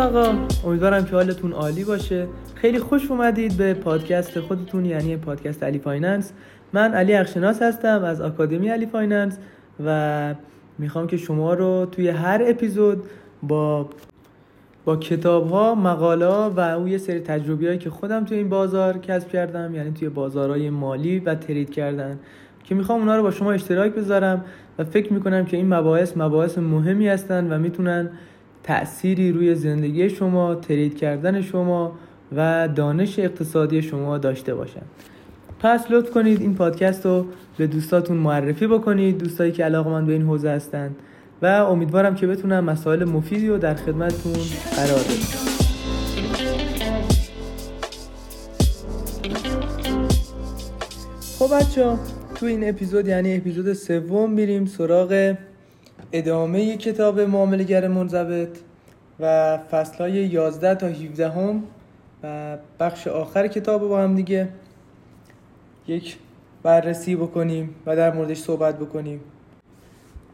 رفقا امیدوارم که حالتون عالی باشه. خیلی خوش اومدید به پادکست خودتون یعنی پادکست علی Finance. من علی اخشناس هستم از آکادمی علی Finance و می‌خوام که شما رو توی هر اپیزود با با کتاب ها مقاله و اون یه سری تجربه هایی که خودم توی این بازار کسب کردم یعنی توی بازارهای مالی و trade کردن که می‌خوام اونا رو با شما اشتراک بذارم و فکر می‌کنم که این مباحث مباحث مهمی هستن و می‌تونن تأثیری روی زندگی شما ترید کردن شما و دانش اقتصادی شما داشته باشن. پس لطف کنید این پادکست رو به دوستاتون معرفی بکنید دوستایی که علاقه من به این حوزه هستند و امیدوارم که بتونم مسائل مفیدی رو در خدمتتون قرار بدم. خب بچه تو این اپیزود یعنی اپیزود سوم میریم سراغ ادامه کتاب معاملگر منضبط و فصل های 11 تا 17 هم و بخش آخر کتاب با هم دیگه یک بررسی بکنیم و در موردش صحبت بکنیم.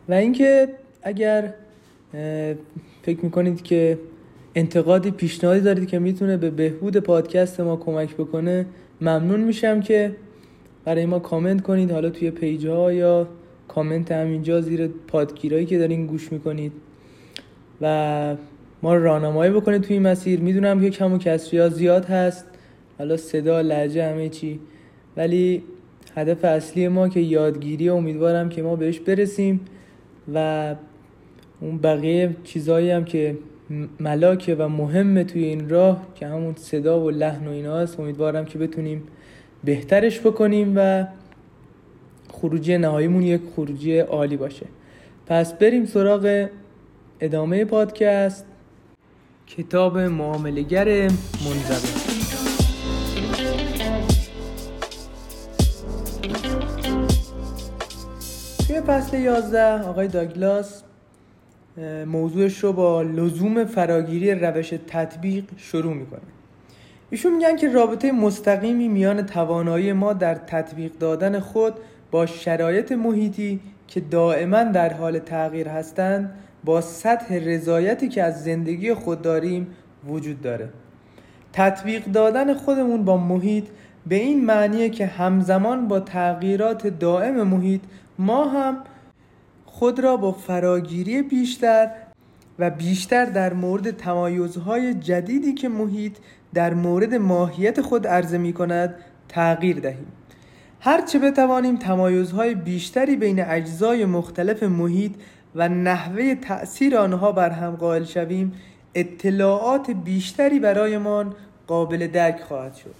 و اینکه اگر فکر می‌کنید که انتقادی پیشنهادی دارید که می‌تونه به بهبود پادکست ما کمک بکنه ممنون میشم که برای ما کامنت کنید حالا توی پیج ها یا کامنت همینجا زیر پادگیرهایی که دارین گوش می‌کنید. و ما رو راهنمایی بکنید توی این مسیر. می‌دونم که کم و کسری زیاد هست. حالا صدا لهجه همه چی. ولی هدف اصلی ما که یادگیری امیدوارم که ما بهش برسیم و اون بقیه چیزهایی هم که ملاکه و مهمه توی این راه که همون صدا و لحن و اینا هست امیدوارم که بتونیم بهترش بکنیم و خروجی نهاییمون یک خروجی عالی باشه. پس بریم سراغ ادامه پادکست. کتاب معاملگر منضبط توی فصل 11 آقای داگلاس موضوعش رو با لزوم فراگیری روش تطبیق شروع می‌کنه. ایشون میگن که رابطه مستقیمی میان توانایی ما در تطبیق دادن خود شرایط محیطی که دائما در حال تغییر هستند با سطح رضایتی که از زندگی خود داریم وجود داره. تطبیق دادن خودمون با محیط به این معنیه که همزمان با تغییرات دائم محیط ما هم خود را با فراگیری بیشتر و بیشتر در مورد تمایزهای جدیدی که محیط در مورد ماهیت خود عرضه می کند تغییر دهیم. هرچه بتوانیم تمایزهای بیشتری بین اجزای مختلف محیط و نحوه تأثیر آنها بر هم قائل شویم اطلاعات بیشتری برایمان قابل درک خواهد شد.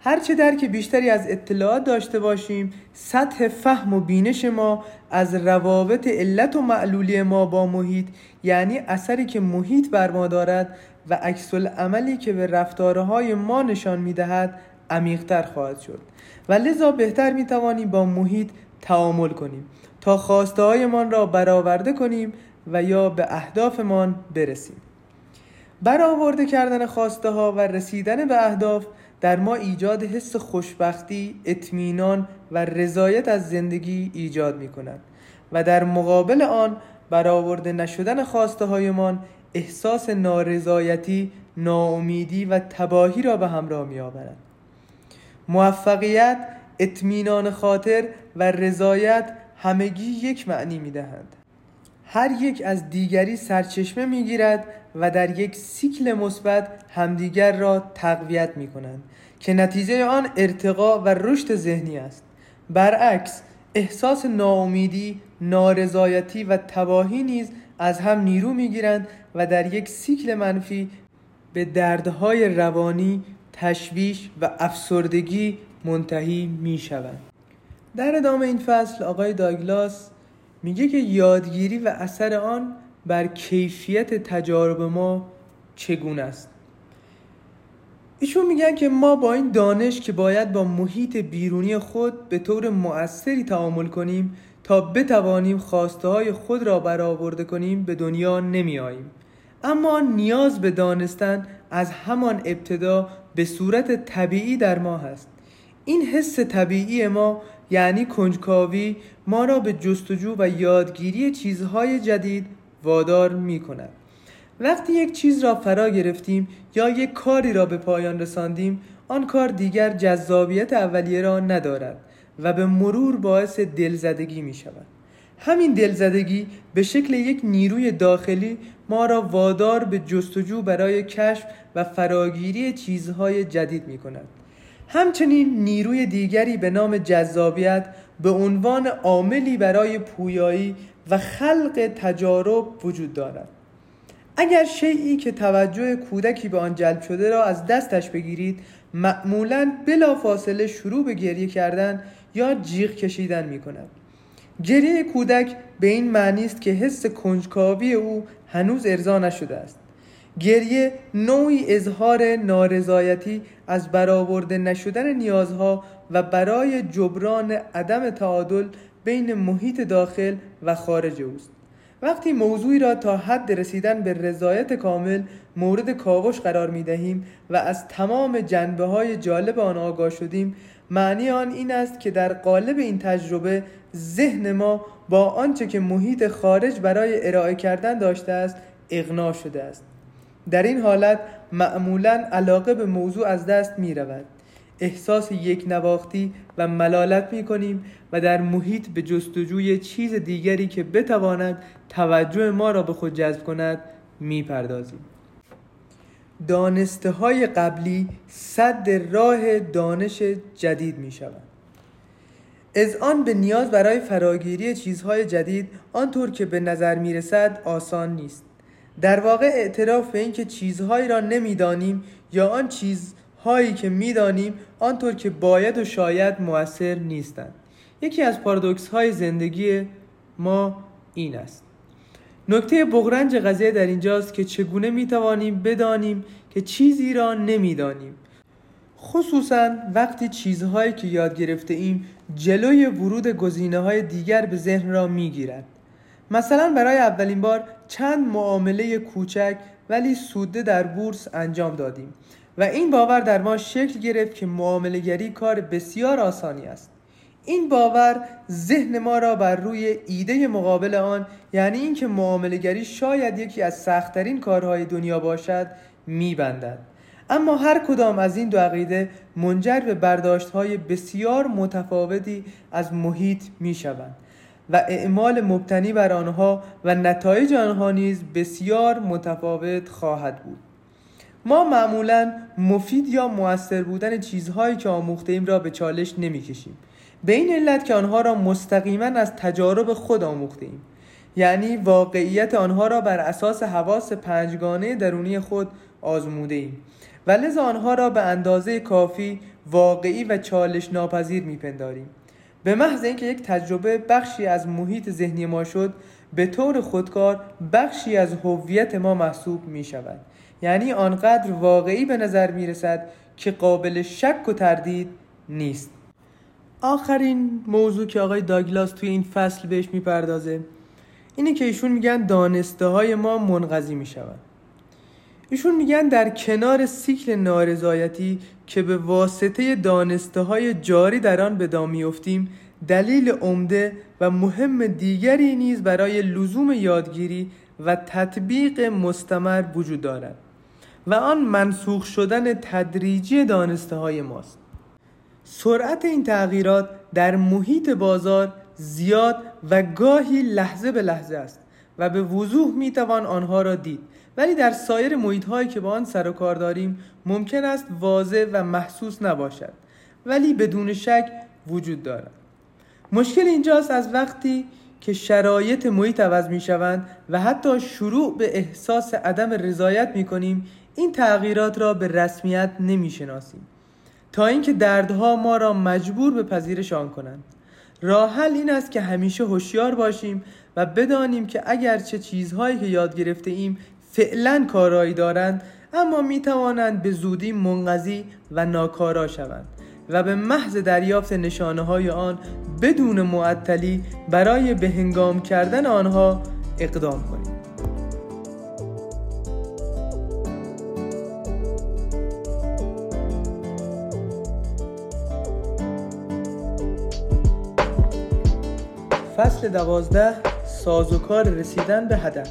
هرچه درک بیشتری از اطلاعات داشته باشیم سطح فهم و بینش ما از روابط علت و معلولی ما با محیط یعنی اثری که محیط بر ما دارد و عکس عملی که به رفتارهای ما نشان می‌دهد عمیقتر خواهد شد. و لذا بهتر می توانیم با محیط تعامل کنیم تا خواسته هایمان را برآورده کنیم و یا به اهدافمان برسیم برآورده کردن خواسته ها و رسیدن به اهداف در ما ایجاد حس خوشبختی، اطمینان و رضایت از زندگی ایجاد می کند و در مقابل آن برآورده نشدن خواسته هایمان احساس نارضایتی، ناامیدی و تباهی را به همراه می آورد. موفقیت، اطمینان خاطر و رضایت همگی یک معنی می دهند. هر یک از دیگری سرچشمه می گیرد و در یک سیکل مثبت همدیگر را تقویت می کنند که نتیجه آن ارتقا و رشد ذهنی است برعکس احساس ناامیدی، نارضایتی و تباهی نیز از هم نیرو می‌گیرند و در یک سیکل منفی به دردهای روانی، تشویش و افسردگی منتهی می شوند. در ادامه این فصل آقای داگلاس میگه که یادگیری و اثر آن بر کیفیت تجارب ما چگونه است ایشون میگن که ما با این دانش که باید با محیط بیرونی خود به طور مؤثری تعامل کنیم تا بتوانیم خواسته های خود را برآورده کنیم به دنیا نمی آییم. اما نیاز به دانستن از همان ابتدا به صورت طبیعی در ما هست. این حس طبیعی ما یعنی کنجکاوی ما را به جستجو و یادگیری چیزهای جدید وادار می کند وقتی یک چیز را فرا گرفتیم یا یک کاری را به پایان رساندیم آن کار دیگر جذابیت اولیه را ندارد و به مرور باعث دلزدگی می شود همین دلزدگی به شکل یک نیروی داخلی ما را وادار به جستجو برای کشف و فراگیری چیزهای جدید می کند همچنین نیروی دیگری به نام جذابیت به عنوان عاملی برای پویایی و خلق تجارب وجود دارد. اگر شیعی که توجه کودکی به آن جلب شده را از دستش بگیرید معمولا بلا فاصله شروع به گریه کردن یا جیغ کشیدن می کند گریه کودک به این معنی است که حس کنجکاوی او هنوز ارضا نشده است. گریه نوعی اظهار نارضایتی از برآورده نشدن نیازها و برای جبران عدم تعادل بین محیط داخل و خارج اوست. وقتی موضوعی را تا حد رسیدن به رضایت کامل مورد کاوش قرار می دهیم و از تمام جنبه های جالب آن آگاه شدیم معنی آن این است که در قالب این تجربه ذهن ما با آنچه که محیط خارج برای ارائه کردن داشته است اغنا شده است. در این حالت معمولا علاقه به موضوع از دست می رود. احساس یک نواختی و ملالت می کنیم و در محیط به جستجوی چیز دیگری که بتواند توجه ما را به خود جذب کند می پردازیم. دانسته های قبلی صد راه دانش جدید می شود از آن به نیاز برای فراگیری چیزهای جدید آنطور که به نظر می رسد آسان نیست. در واقع اعتراف به اینکه چیزهایی را نمی‌دانیم یا آن چیزهایی که می‌دانیم آنطور که باید و شاید موثر نیستند. یکی از پارادوکس های زندگی ما این است. نکته بغرنج قضیه در اینجاست که چگونه می‌توانیم بدانیم که چیزی را نمی‌دانیم. خصوصا وقتی چیزهایی که یاد گرفته ایم جلوی ورود گزینه های دیگر به ذهن را می‌گیرد مثلا برای اولین بار چند معامله کوچک ولی سوده در بورس انجام دادیم و این باور در ما شکل گرفت که معاملهگری کار بسیار آسانی است. این باور ذهن ما را بر روی ایده مقابل آن یعنی اینکه معاملهگری شاید یکی از سختترین کارهای دنیا باشد میبندد. اما هر کدام از این دو عقیده منجر به برداشت های بسیار متفاوتی از محیط می شوند و اعمال مبتنی بر آنها و نتایج آنها نیز بسیار متفاوت خواهد بود. ما معمولا مفید یا موثر بودن چیزهایی که آموخته ایم را به چالش نمی کشیم به این علت که آنها را مستقیما از تجارب خود آموخته ایم یعنی واقعیت آنها را بر اساس حواس پنجگانه درونی خود آزموده ایم و لذا آنها را به اندازه کافی واقعی و چالش ناپذیر میپنداریم. به محض اینکه یک تجربه بخشی از محیط ذهنی ما شد به طور خودکار بخشی از هویت ما محسوب می شود یعنی آنقدر واقعی به نظر می رسد که قابل شک و تردید نیست. آخرین موضوع که آقای داگلاس توی این فصل بهش می‌پردازه اینه که ایشون میگن دانسته های ما منقضی می شود ایشون میگن در کنار سیکل نارضایتی که به واسطه دانسته های جاری در آن به دام میافتیم دلیل عمده و مهم دیگری نیز برای لزوم یادگیری و تطبیق مستمر وجود دارد و آن منسوخ شدن تدریجی دانسته های ماست. سرعت این تغییرات در محیط بازار زیاد و گاهی لحظه به لحظه است و به وضوح می‌توان آنها را دید. ولی در سایر محیط هایی که با آن سر و کار داریم ممکن است واضح و محسوس نباشد. ولی بدون شک وجود دارد. مشکل اینجاست از وقتی که شرایط محیط عوض می شوند و حتی شروع به احساس عدم رضایت می کنیم این تغییرات را به رسمیت نمی شناسیم تا اینکه دردها ما را مجبور به پذیرش آن کنند. راه حل این است که همیشه هوشیار باشیم و بدانیم که اگرچه چیزهایی که یاد گرفته ایم فعلا کارایی دارند اما می توانند به زودی منقضی و ناکارا شوند و به محض دریافت نشانه های آن بدون معطلی برای به هنگام کردن آنها اقدام کنیم. فصل دوازده سازوکار رسیدن به هدف.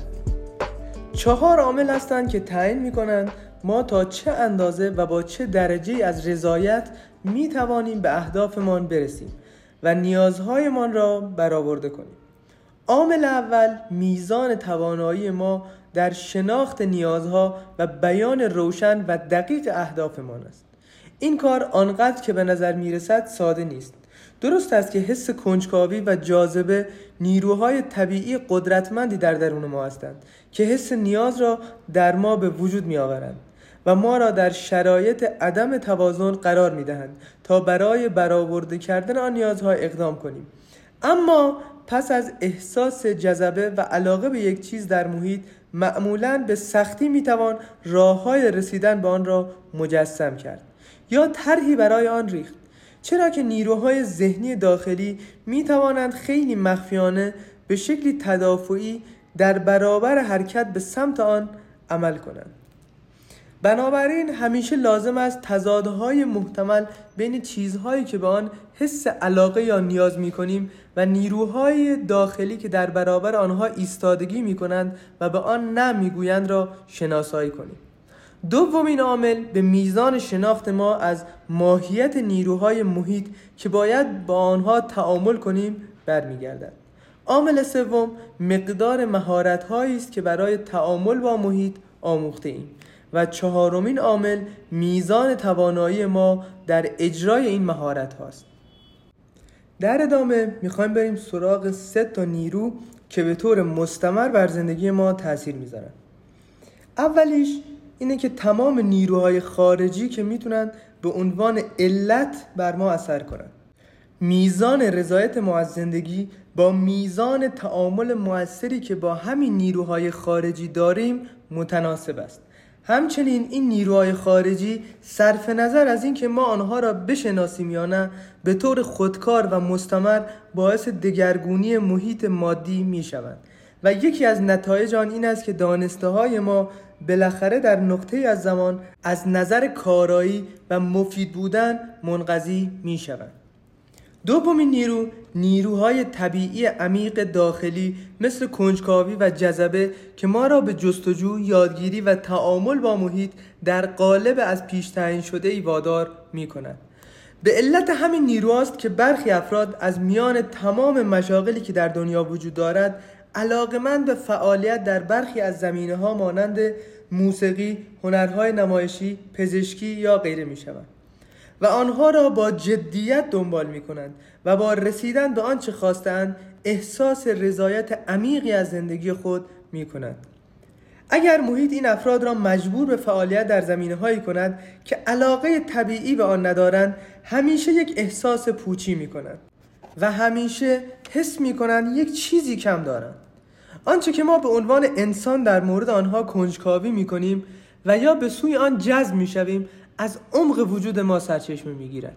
چهار عامل هستند که تعیین می کنند ما تا چه اندازه و با چه درجه از رضایت می توانیم به اهدافمان برسیم و نیازهایمان را برآورده کنیم. عامل اول میزان توانایی ما در شناخت نیازها و بیان روشن و دقیق اهدافمان است. این کار آنقدر که به نظر می‌رسد ساده نیست. درست است که حس کنجکاوی و جاذبه نیروهای طبیعی قدرتمندی در درون ما هستند که حس نیاز را در ما به وجود می آورند و ما را در شرایط عدم توازن قرار می دهند تا برای برآورده کردن آن نیازها اقدام کنیم. اما پس از احساس جذبه و علاقه به یک چیز در محیط معمولا به سختی می‌توان راه های رسیدن به آن را مجسم کرد یا طرحی برای آن ریخت. چرا که نیروهای ذهنی داخلی می توانند خیلی مخفیانه به شکلی تدافعی در برابر حرکت به سمت آن عمل کنند. بنابراین همیشه لازم است تضادهای محتمل بین چیزهایی که به آن حس علاقه یا نیاز می کنیم و نیروهای داخلی که در برابر آنها ایستادگی می کنند و به آن نه می‌گویند را شناسایی کنیم. دومین عامل به میزان شناخت ما از ماهیت نیروهای محیط که باید با آنها تعامل کنیم برمیگردد. عامل سوم مقدار مهارت است که برای تعامل با محیط آموخته ایم و چهارمین عامل میزان توانایی ما در اجرای این مهارت هاست در ادامه می‌خوایم بریم سراغ سه تا نیرو که به طور مستمر بر زندگی ما تاثیر می‌ذارن. اولیش اینه که تمام نیروهای خارجی که می‌تونن به عنوان علت بر ما اثر کنن. میزان رضایت ما از زندگی با میزان تعامل موثری که با همین نیروهای خارجی داریم متناسب است. همچنین این نیروهای خارجی صرف نظر از اینکه ما آنها را بشناسیم یا نه به طور خودکار و مستمر باعث دگرگونی محیط مادی می شوند و یکی از نتایج آن این است که دانسته های ما بالاخره در نقطه از زمان از نظر کارایی و مفید بودن منقضی می شوند. دومین نیرو نیروهای طبیعی عمیق داخلی مثل کنجکاوی و جذبه که ما را به جستجو، یادگیری و تعامل با محیط در قالب از پیش تعیین شده ای وادار می کند. به علت همین نیروهاست که برخی افراد از میان تمام مشاغلی که در دنیا وجود دارد علاقمند به فعالیت در برخی از زمینه ها مانند موسیقی، هنرهای نمایشی، پزشکی یا غیره می شوند. و آنها را با جدیت دنبال می کنند و با رسیدن به آنچه خواستند احساس رضایت عمیقی از زندگی خود می کنند. اگر محیط این افراد را مجبور به فعالیت در زمینه هایی کند که علاقه طبیعی به آن ندارند همیشه یک احساس پوچی می کنند و همیشه حس می کنند یک چیزی کم دارند آنچه که ما به عنوان انسان در مورد آنها کنجکاوی می کنیم و یا به سوی آن جذب می شویم از عمق وجود ما سرچشمه می‌گیرد.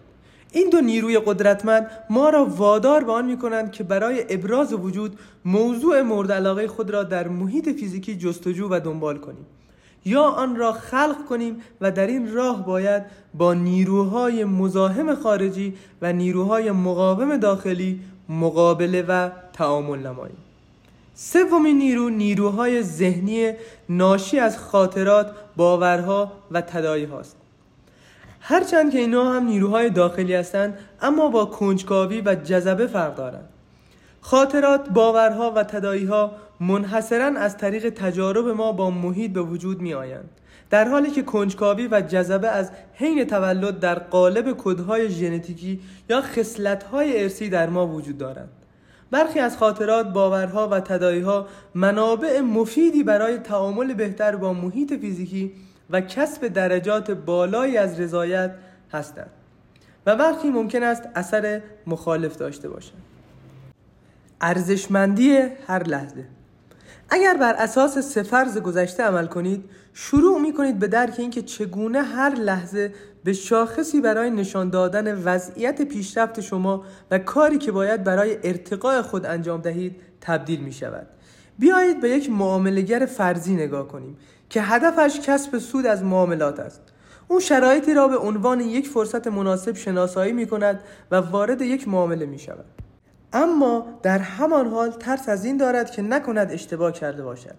این دو نیروی قدرتمند ما را وادار به آن می‌کنند که برای ابراز وجود موضوع مورد علاقه خود را در محیط فیزیکی جستجو و دنبال کنیم. یا آن را خلق کنیم و در این راه باید با نیروهای مزاحم خارجی و نیروهای مقاوم داخلی مقابله و تعامل نماییم. سومین نیرو نیروهای ذهنی ناشی از خاطرات، باورها و تدایی هاست. هرچند که اینا هم نیروهای داخلی هستند اما با کنجکاوی و جذبه فرق دارند. خاطرات، باورها و تداییها منحصرا از طریق تجارب ما با محیط به وجود می آیند. در حالی که کنجکاوی و جذبه از حین تولد در قالب کدهای ژنتیکی یا خصلت‌های ارسی در ما وجود دارند. برخی از خاطرات، باورها و تداییها منابع مفیدی برای تعامل بهتر با محیط فیزیکی و کسب درجات بالایی از رضایت هستند و برخی ممکن است اثر مخالف داشته باشند ارزشمندی هر لحظه اگر بر اساس سفرز گذشته عمل کنید شروع می کنید به درک اینکه چگونه هر لحظه به شاخصی برای نشان دادن وضعیت پیشرفت شما و کاری که باید برای ارتقاء خود انجام دهید تبدیل می شود بیایید به یک معاملگر فرضی نگاه کنیم که هدفش کسب سود از معاملات است. اون شرایطی را به عنوان یک فرصت مناسب شناسایی می کند و وارد یک معامله می شود اما در همان حال ترس از این دارد که نکند اشتباه کرده باشد.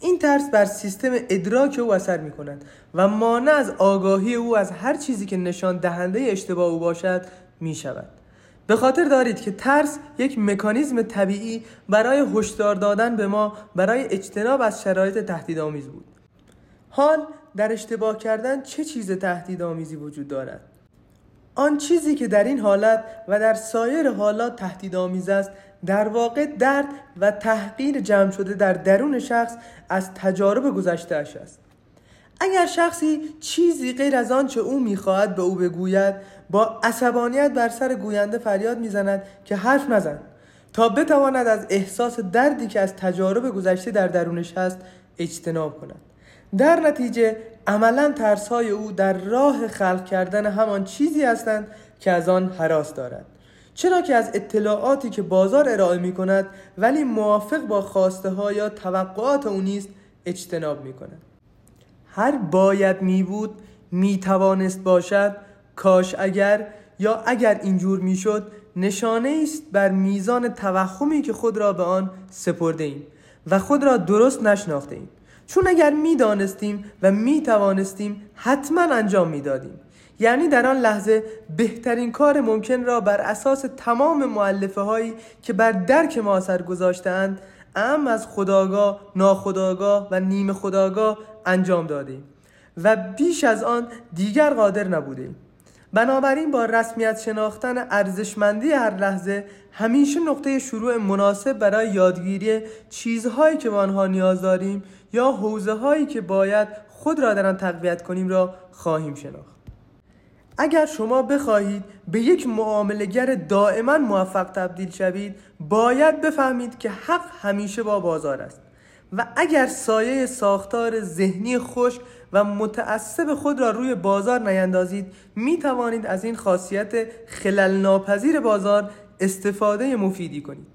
این ترس بر سیستم ادراک او اثر می کند و مانع از آگاهی او از هر چیزی که نشان دهنده اشتباه او باشد می شود به خاطر دارید که ترس یک مکانیزم طبیعی برای هشدار دادن به ما برای اجتناب از شرایط تهدیدآمیز بود. حال در اشتباه کردن چه چیز تهدیدآمیزی وجود دارد؟ آن چیزی که در این حالت و در سایر حالات تهدیدآمیز است در واقع درد و تحقیر جمع شده در درون شخص از تجارب گذشتهاش است. اگر شخصی چیزی غیر از آنچه او می‌خواهد به او بگوید با عصبانیت بر سر گوینده فریاد می‌زند که حرف نزن تا بتواند از احساس دردی که از تجارب گذشته در درونش هست اجتناب کند. در نتیجه عملا ترسهای او در راه خلق کردن همان چیزی هستند که از آن حراس دارد. چرا که از اطلاعاتی که بازار ارائه می کند ولی موافق با خواسته ها یا توقعات او نیست اجتناب می کند هر باید می بود می توانست باشد کاش اگر یا اگر اینجور می شد نشانه است بر میزان توخمی که خود را به آن سپرده ایم و خود را درست نشناخته ایم چون اگر می دانستیم و می توانستیم حتما انجام می دادیم یعنی در آن لحظه بهترین کار ممکن را بر اساس تمام معلفه هایی که بر درک ما اثر گذاشتند ام از خداگاه، ناخداگاه و نیم خداگاه انجام دادیم و بیش از آن دیگر قادر نبودیم. بنابراین با رسمیت شناختن ارزشمندی هر لحظه همیشه نقطه شروع مناسب برای یادگیری چیزهایی که به آنها نیاز داریم یا حوزه هایی که باید خود را در آن تقویت کنیم را خواهیم شناخت. اگر شما بخواهید به یک معاملگر دائما موفق تبدیل شوید باید بفهمید که حق همیشه با بازار است. و اگر سایه ساختار ذهنی خوش و متعصب خود را روی بازار نیندازید می توانید از این خاصیت خلل ناپذیر بازار استفاده مفیدی کنید.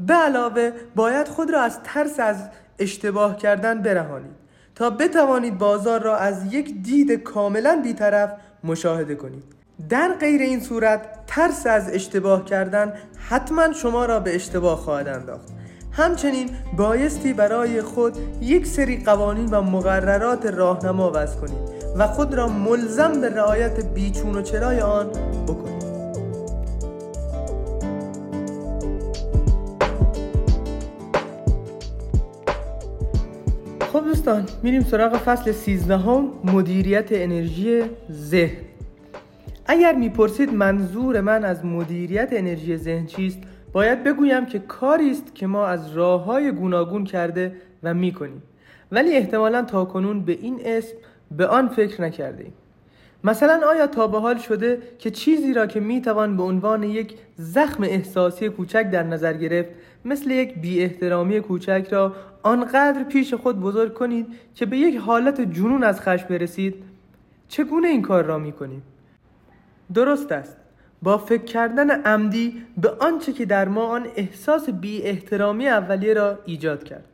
به علاوه باید خود را از ترس از اشتباه کردن برهانید. تا بتوانید بازار را از یک دید کاملا بیطرف مشاهده کنید. در غیر این صورت ترس از اشتباه کردن حتما شما را به اشتباه خواهد انداخت. همچنین بایستی برای خود یک سری قوانین و مقررات راهنما وضع کنید و خود را ملزم به رعایت بیچون و چرای آن بکنید. خب دوستان میریم سراغ فصل 13 هم مدیریت انرژی ذهن اگر می‌پرسید منظور من از مدیریت انرژی ذهن چیست باید بگویم که کاری است که ما از راه های گوناگون کرده و می‌کنیم ولی احتمالا تا کنون به این اسم به آن فکر نکرده ایم. مثلا آیا تا به حال شده که چیزی را که می‌توان به عنوان یک زخم احساسی کوچک در نظر گرفت مثل یک بی احترامی کوچک را آنقدر پیش خود بزرگ کنید که به یک حالت جنون از خشم برسید چگونه این کار را می‌کنید درست است. با فکر کردن عمدی به آنچه که در ما آن احساس بی احترامی اولیه را ایجاد کرد.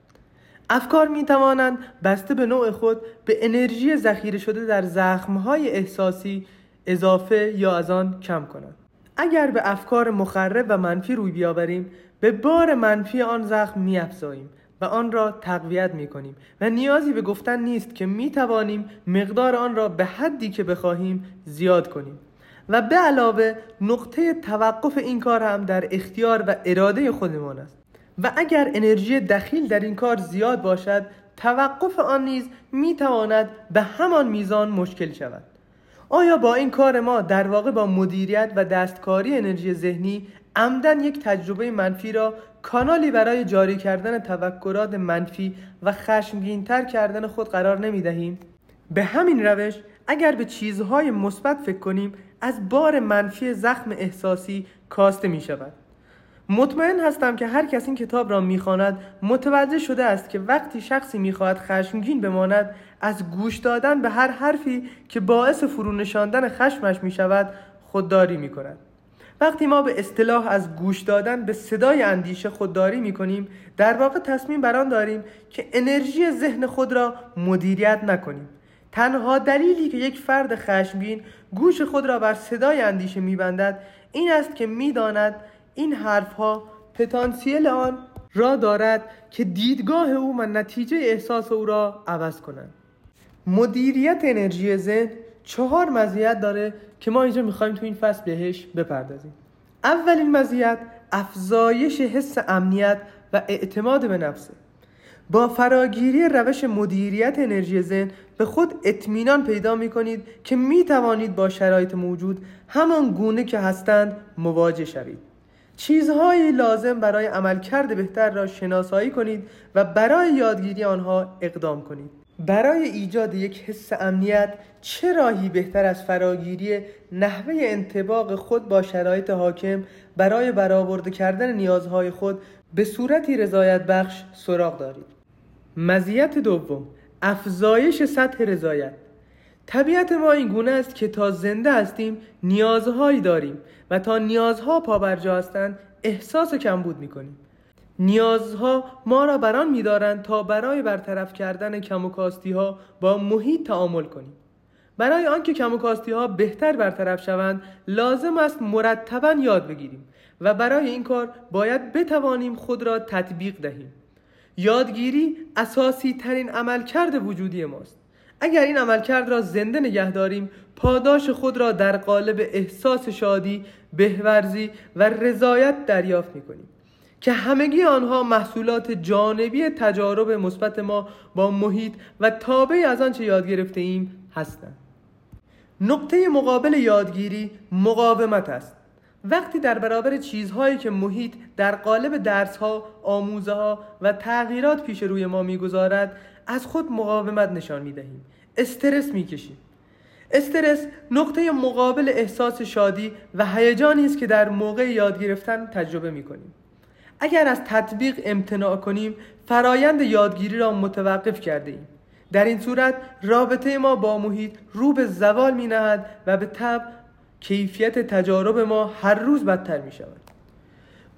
افکار می توانند بسته به نوع خود به انرژی ذخیره شده در زخمهای احساسی اضافه یا از آن کم کنند. اگر به افکار مخرب و منفی روی بیاوریم به بار منفی آن زخم می افزاییم و آن را تقویت می کنیم و نیازی به گفتن نیست که می توانیم مقدار آن را به حدی که بخواهیم زیاد کنیم. و به علاوه نقطه توقف این کار هم در اختیار و اراده خودمان است. و اگر انرژی دخیل در این کار زیاد باشد توقف آن نیز می تواند به همان میزان مشکل شود. آیا با این کار ما در واقع با مدیریت و دستکاری انرژی ذهنی عمدن یک تجربه منفی را کانالی برای جاری کردن تفکرات منفی و خشمگینتر کردن خود قرار نمی دهیم؟ به همین روش اگر به چیزهای مثبت فکر کنیم از بار منفی زخم احساسی کاسته می شود مطمئن هستم که هر کس این کتاب را می‌خواند متوجه شده است که وقتی شخصی می‌خواهد خشمگین بماند از گوش دادن به هر حرفی که باعث فرو نشاندن خشمش می شود خودداری می کند. وقتی ما به اصطلاح از گوش دادن به صدای اندیشه خودداری می کنیم در واقع تصمیم بران داریم که انرژی ذهن خود را مدیریت نکنیم. تنها دلیلی که یک فرد خشمگین گوش خود را بر صدای اندیشه میبندد این است که می‌داند این حرفها پتانسیل آن را دارد که دیدگاه او و نتیجه احساس او را عوض کنند. مدیریت انرژی ذهن چهار مزیت داره که ما اینجا می‌خوایم تو این فصل بهش بپردازیم. اولین مزیت افزایش حس امنیت و اعتماد به نفسه. با فراگیری روش مدیریت انرژی ذهن به خود اطمینان پیدا می کنید که می توانید با شرایط موجود همان گونه که هستند مواجه شوید. چیزهایی لازم برای عملکرد بهتر را شناسایی کنید و برای یادگیری آنها اقدام کنید. برای ایجاد یک حس امنیت چه راهی بهتر از فراگیری نحوه انتباق خود با شرایط حاکم برای برآورده کردن نیازهای خود به صورتی رضایت بخش سراغ دارید؟ مزیت دوم افزایش سطح رضایت. طبیعت ما این گونه است که تا زنده هستیم نیازهایی داریم و تا نیازها پابرجا هستند احساس کمبود می‌کنیم. نیازها ما را بران میدارند تا برای برطرف کردن کم و کاستی ها با محیط تعامل کنیم. برای آنکه کم و کاستی ها بهتر برطرف شوند لازم است مرتبا یاد بگیریم و برای این کار باید بتوانیم خود را تطبیق دهیم. یادگیری اساسی ترین عملکرد وجودی ماست. اگر این عملکرد را زنده نگه داریم پاداش خود را در قالب احساس شادی، بهورزی و رضایت دریافت می‌کنیم. که همگی آنها محصولات جانبی تجارب مثبت ما با محیط و تابع از آنچه یاد گرفته ایم هستند. نقطه مقابل یادگیری مقاومت است. وقتی در برابر چیزهایی که محیط در قالب درسها، آموزه ها و تغییرات پیش روی ما می‌گذارد از خود مقاومت نشان می‌دهیم. استرس می‌کشیم. استرس نقطه مقابل احساس شادی و هیجانی است که در موقع یاد گرفتن تجربه می‌کنیم. اگر از تطبیق امتناع کنیم فرایند یادگیری را متوقف کرده ایم در این صورت رابطه ما با محیط رو به زوال می نهد و به تب کیفیت تجارب ما هر روز بدتر می شود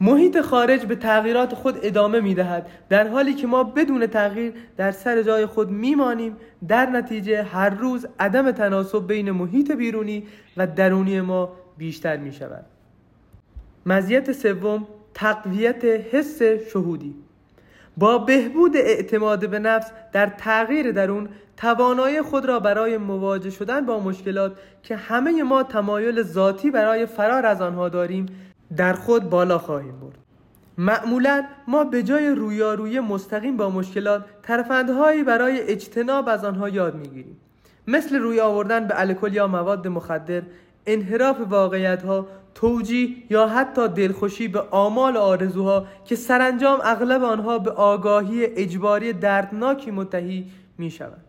محیط خارج به تغییرات خود ادامه می دهد در حالی که ما بدون تغییر در سر جای خود می مانیم در نتیجه هر روز عدم تناسب بین محیط بیرونی و درونی ما بیشتر می شود مزیت سوم تقویت حس شهودی. با بهبود اعتماد به نفس در تغییر درون توانایی خود را برای مواجه شدن با مشکلات که همه ما تمایل ذاتی برای فرار از آنها داریم در خود بالا خواهیم برد. معمولا ما به جای رویارویی مستقیم با مشکلات ترفندهایی برای اجتناب از آنها یاد می‌گیریم. مثل روی آوردن به الکل یا مواد مخدر انحراف واقعیت ها توجیه یا حتی دلخوشی به آمال آرزوها که سرانجام اغلب آنها به آگاهی اجباری دردناکی متهی می شود.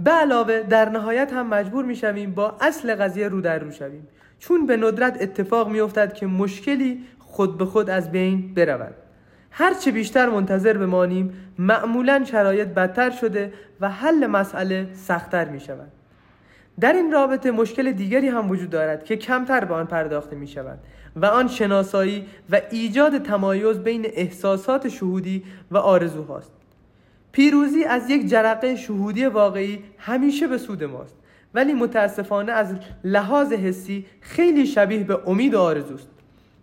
به علاوه در نهایت هم مجبور می شویم با اصل قضیه رو در رو شویم. چون به ندرت اتفاق می افتد که مشکلی خود به خود از بین برود. هرچه بیشتر منتظر بمانیم معمولا شرایط بدتر شده و حل مسئله سختتر می شود در این رابطه مشکل دیگری هم وجود دارد که کمتر به آن پرداخته می شود و آن شناسایی و ایجاد تمایز بین احساسات شهودی و آرزوهاست. پیروزی از یک جرقه شهودی واقعی همیشه به سود ماست ولی متاسفانه از لحاظ حسی خیلی شبیه به امید و آرزوست.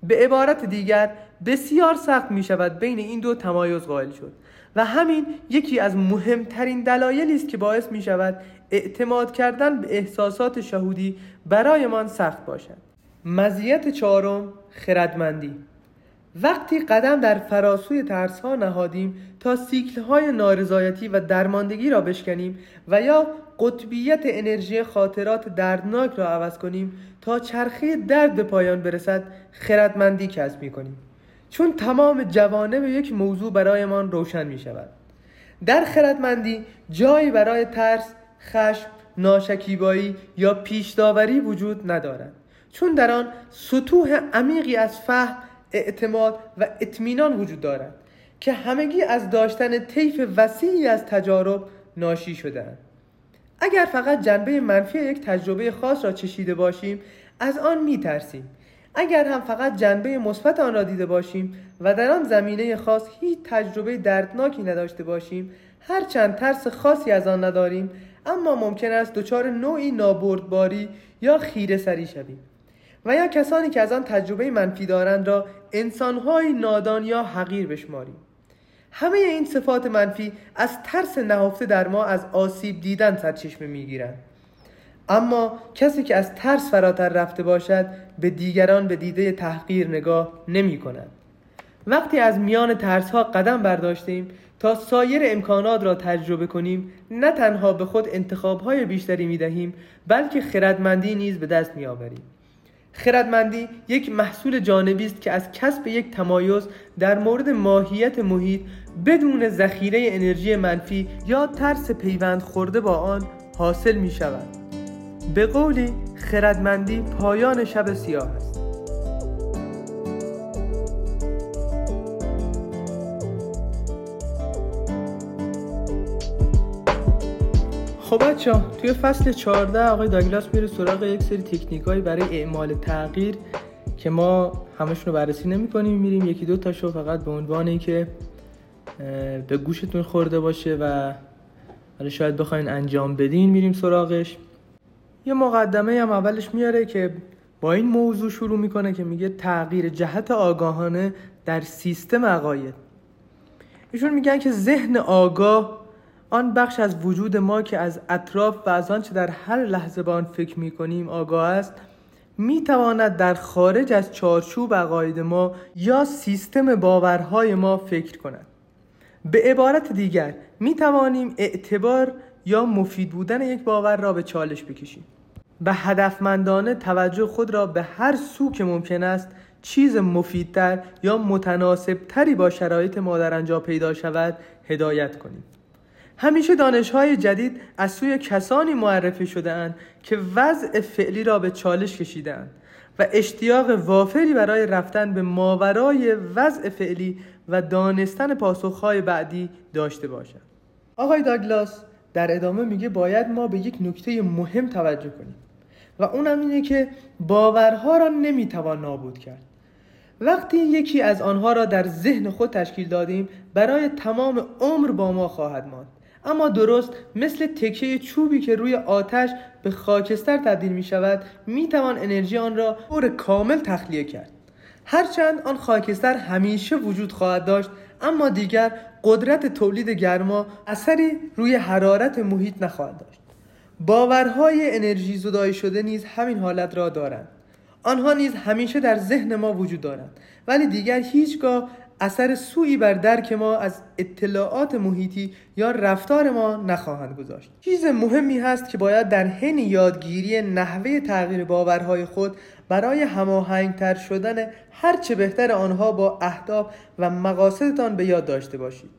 به عبارت دیگر بسیار سخت می شود بین این دو تمایز قائل شد. و همین یکی از مهمترین دلایلی است که باعث می شود اعتماد کردن به احساسات شهودی برایمان سخت باشد. مزیت چهارم خردمندی. وقتی قدم در فراسوی ترس ها نهادیم تا سیکل های نارضایتی و درماندگی را بشکنیم و یا قطبیت انرژی خاطرات دردناک را عوض کنیم تا چرخه درد به پایان برسد خردمندی کسب می کنیم چون تمام جوانب یک موضوع برایمان روشن می شود در خردمندی جایی برای ترس، خشم، ناشکیبایی یا پیشداوری وجود ندارد. چون در آن سطوح عمیقی از فهم اعتماد و اطمینان وجود دارد که همگی از داشتن طیف وسیعی از تجارب ناشی شدهاند. اگر فقط جنبه منفی یک تجربه خاص را چشیده باشیم از آن می ترسیم اگر هم فقط جنبه مثبت آن را دیده باشیم و در آن زمینه خاص هیچ تجربه دردناکی نداشته باشیم هرچند ترس خاصی از آن نداریم اما ممکن است دچار نوعی نابردباری یا خیره سری شویم و یا کسانی که از آن تجربه منفی دارند را انسانهای نادان یا حقیر بشماریم. همه این صفات منفی از ترس نهفته در ما از آسیب دیدن سرچشمه می‌گیرند. اما کسی که از ترس فراتر رفته باشد به دیگران به دیده تحقیر نگاه نمی کند. وقتی از میان ترس ها قدم برداشتیم تا سایر امکانات را تجربه کنیم نه تنها به خود انتخاب های بیشتری می دهیم بلکه خردمندی نیز به دست می آوریم. خردمندی یک محصول جانبی است که از کسب یک تمایز در مورد ماهیت محیط بدون ذخیره انرژی منفی یا ترس پیوند خورده با آن حاصل می شود. به قولی خردمندی پایان شب سیاه است. خب بچه توی فصل 14 آقای داگلاس میره سراغ یک سری تکنیکایی برای اعمال تغییر که ما همشون رو بررسی نمی کنیم میریم یکی دو تاشو فقط به عنوان اینکه به گوشتون خورده باشه و حالا شاید بخواین انجام بدین میریم سراغش یه مقدمه هم اولش میاره که با این موضوع شروع می‌کنه که میگه تغییر جهت آگاهانه در سیستم عقاید. ایشون میگن که ذهن آگاه آن بخش از وجود ما که از اطراف و از آنچه در هر لحظه به آن فکر می‌کنیم آگاه است می‌تواند در خارج از چارچوب عقاید ما یا سیستم باورهای ما فکر کند. به عبارت دیگر می‌توانیم اعتبار یا مفید بودن یک باور را به چالش بکشیم به هدفمندانه توجه خود را به هر سو که ممکن است چیز مفیدتر یا متناسبتری با شرایط ما در پیدا شود هدایت کنیم همیشه دانشهای جدید از سوی کسانی معرفی شده اند که وضع فعلی را به چالش کشیدند و اشتیاق وافری برای رفتن به ماورای وضع فعلی و دانستن پاسخهای بعدی داشته باشند. آقای داگلاس در ادامه میگه باید ما به یک نکته مهم توجه کنیم. و اونم اینه که باورها را نمی‌توان نابود کرد. وقتی یکی از آنها را در ذهن خود تشکیل دادیم برای تمام عمر با ما خواهد ماند. اما درست مثل تکه چوبی که روی آتش به خاکستر تبدیل می شود می توان انرژی آن را طور کامل تخلیه کرد. هرچند آن خاکستر همیشه وجود خواهد داشت اما دیگر قدرت تولید گرما اثری روی حرارت محیط نخواهد داشت. باورهای انرژی زدایی شده نیز همین حالت را دارند. آنها نیز همیشه در ذهن ما وجود دارند. ولی دیگر هیچگاه اثر سویی بر درک ما از اطلاعات محیطی یا رفتار ما نخواهند گذاشت. چیز مهمی هست که باید در حین یادگیری نحوه تغییر باورهای خود برای هماهنگتر شدن هرچه بهتر آنها با اهداف و مقاصدتان به یاد داشته باشید.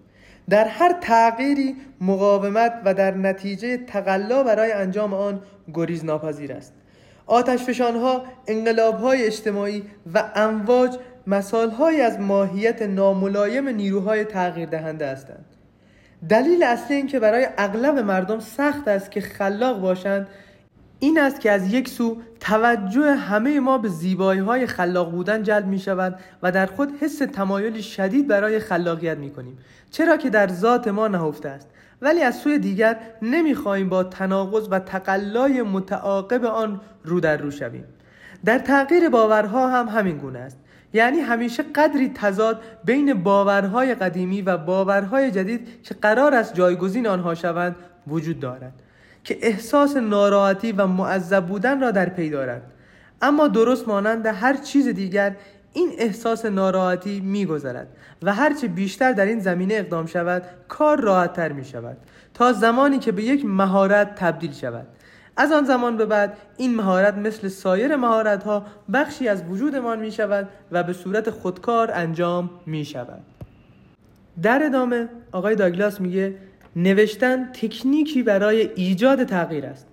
در هر تغییری مقاومت و در نتیجه تقلا برای انجام آن گریز ناپذیر است. آتش ها انقلاب های اجتماعی و امواج مثالهایی از ماهیت ناملایم نیروهای تغییر دهنده هستند. دلیل اصلی این که برای اغلب مردم سخت است که خلاق باشند این است که از یک سو توجه همه ما به زیبایی های خلاق بودن جلب می شود و در خود حس تمایلی شدید برای خلاقیت می کنیم چرا که در ذات ما نهفته است. ولی از سوی دیگر نمی‌خواهیم با تناقض و تقلای متعاقب آن رو در رو شویم. در تغییر باورها هم همین گونه است. یعنی همیشه قدری تضاد بین باورهای قدیمی و باورهای جدید که قرار است جایگزین آنها شوند وجود دارد که احساس ناراحتی و معذب بودن را در پی دارد اما درست مانند هر چیز دیگر این احساس ناراحتی میگذرد و هرچه بیشتر در این زمینه اقدام شود کار راحتتر می شود تا زمانی که به یک مهارت تبدیل شود. از آن زمان به بعد این مهارت مثل سایر مهارت ها بخشی از وجودمان می شود و به صورت خودکار انجام می شود در ادامه آقای داگلاس میگه نوشتن تکنیکی برای ایجاد تغییر است.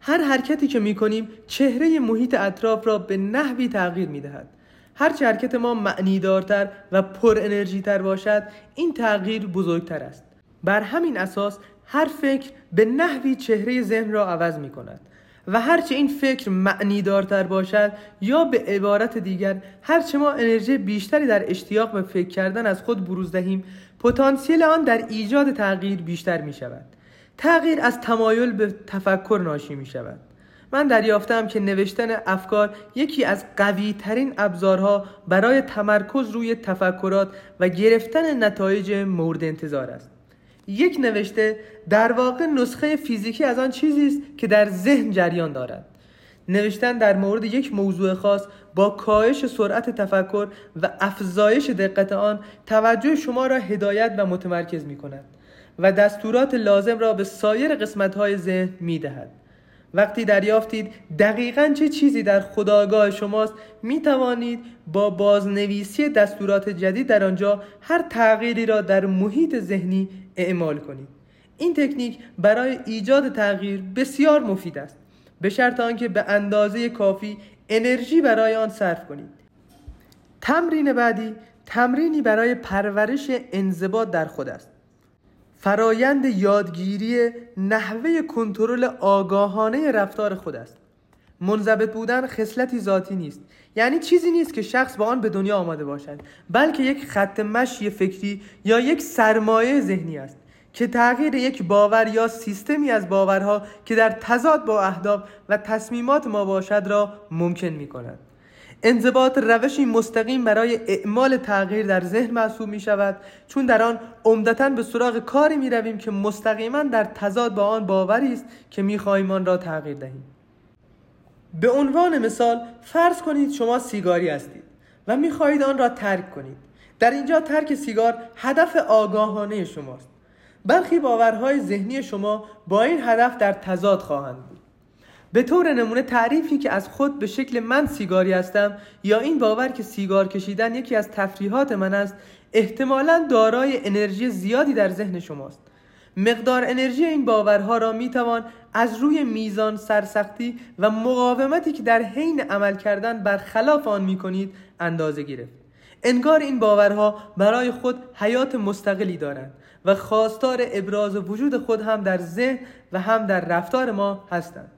هر حرکتی که می کنیم چهره محیط اطراف را به نحوی تغییر می دهد هر حرکت ما معنیدارتر و پر انرژی تر باشد این تغییر بزرگتر است. بر همین اساس هر فکر به نحوی چهره ذهن را عوض می کند و هرچه این فکر معنیدارتر باشد یا به عبارت دیگر هرچه ما انرژی بیشتری در اشتیاق به فکر کردن از خود بروز دهیم پتانسیل آن در ایجاد تغییر بیشتر می شود تغییر از تمایل به تفکر ناشی می شود من دریافتم که نوشتن افکار یکی از قوی ترین ابزارها برای تمرکز روی تفکرات و گرفتن نتایج مورد انتظار است. یک نوشته در واقع نسخه فیزیکی از آن چیزی است که در ذهن جریان دارد نوشتن در مورد یک موضوع خاص با کاهش سرعت تفکر و افزایش دقت آن توجه شما را هدایت و متمرکز می کند و دستورات لازم را به سایر قسمت های ذهن می دهد. وقتی دریافتید دقیقا چه چیزی در خداگاه شماست؟ می توانید با بازنویسی دستورات جدید در آنجا هر تغییری را در محیط ذهنی اعمال کنید. این تکنیک برای ایجاد تغییر بسیار مفید است. به شرط آنکه به اندازه کافی انرژی برای آن صرف کنید. تمرین بعدی تمرینی برای پرورش انضباط در خود است. فرایند یادگیری نحوه کنترل آگاهانه رفتار خود است. منضبط بودن خصلتی ذاتی نیست. یعنی چیزی نیست که شخص با آن به دنیا آمده باشد بلکه یک خط مشی فکری یا یک سرمایه ذهنی است که تغییر یک باور یا سیستمی از باورها که در تضاد با اهداف و تصمیمات ما باشد را ممکن می کند انضباط روشی مستقیم برای اعمال تغییر در ذهن محسوب می شود. چون در آن عمدتا به سراغ کاری می رویم که مستقیما در تضاد با آن باوری است که می خواهیم آن را تغییر دهیم. به عنوان مثال فرض کنید شما سیگاری هستید و می خواهید آن را ترک کنید. در اینجا ترک سیگار هدف آگاهانه شماست. برخی باورهای ذهنی شما با این هدف در تضاد خواهند بود. به طور نمونه تعریفی که از خود به شکل من سیگاری هستم یا این باور که سیگار کشیدن یکی از تفریحات من است احتمالا دارای انرژی زیادی در ذهن شماست. مقدار انرژی این باورها را می‌توان از روی میزان سرسختی و مقاومتی که در حین عمل کردن برخلاف آن می‌کنید اندازه گرفت. انگار این باورها برای خود حیات مستقلی دارند و خواستار ابراز وجود خود هم در ذهن و هم در رفتار ما هستند.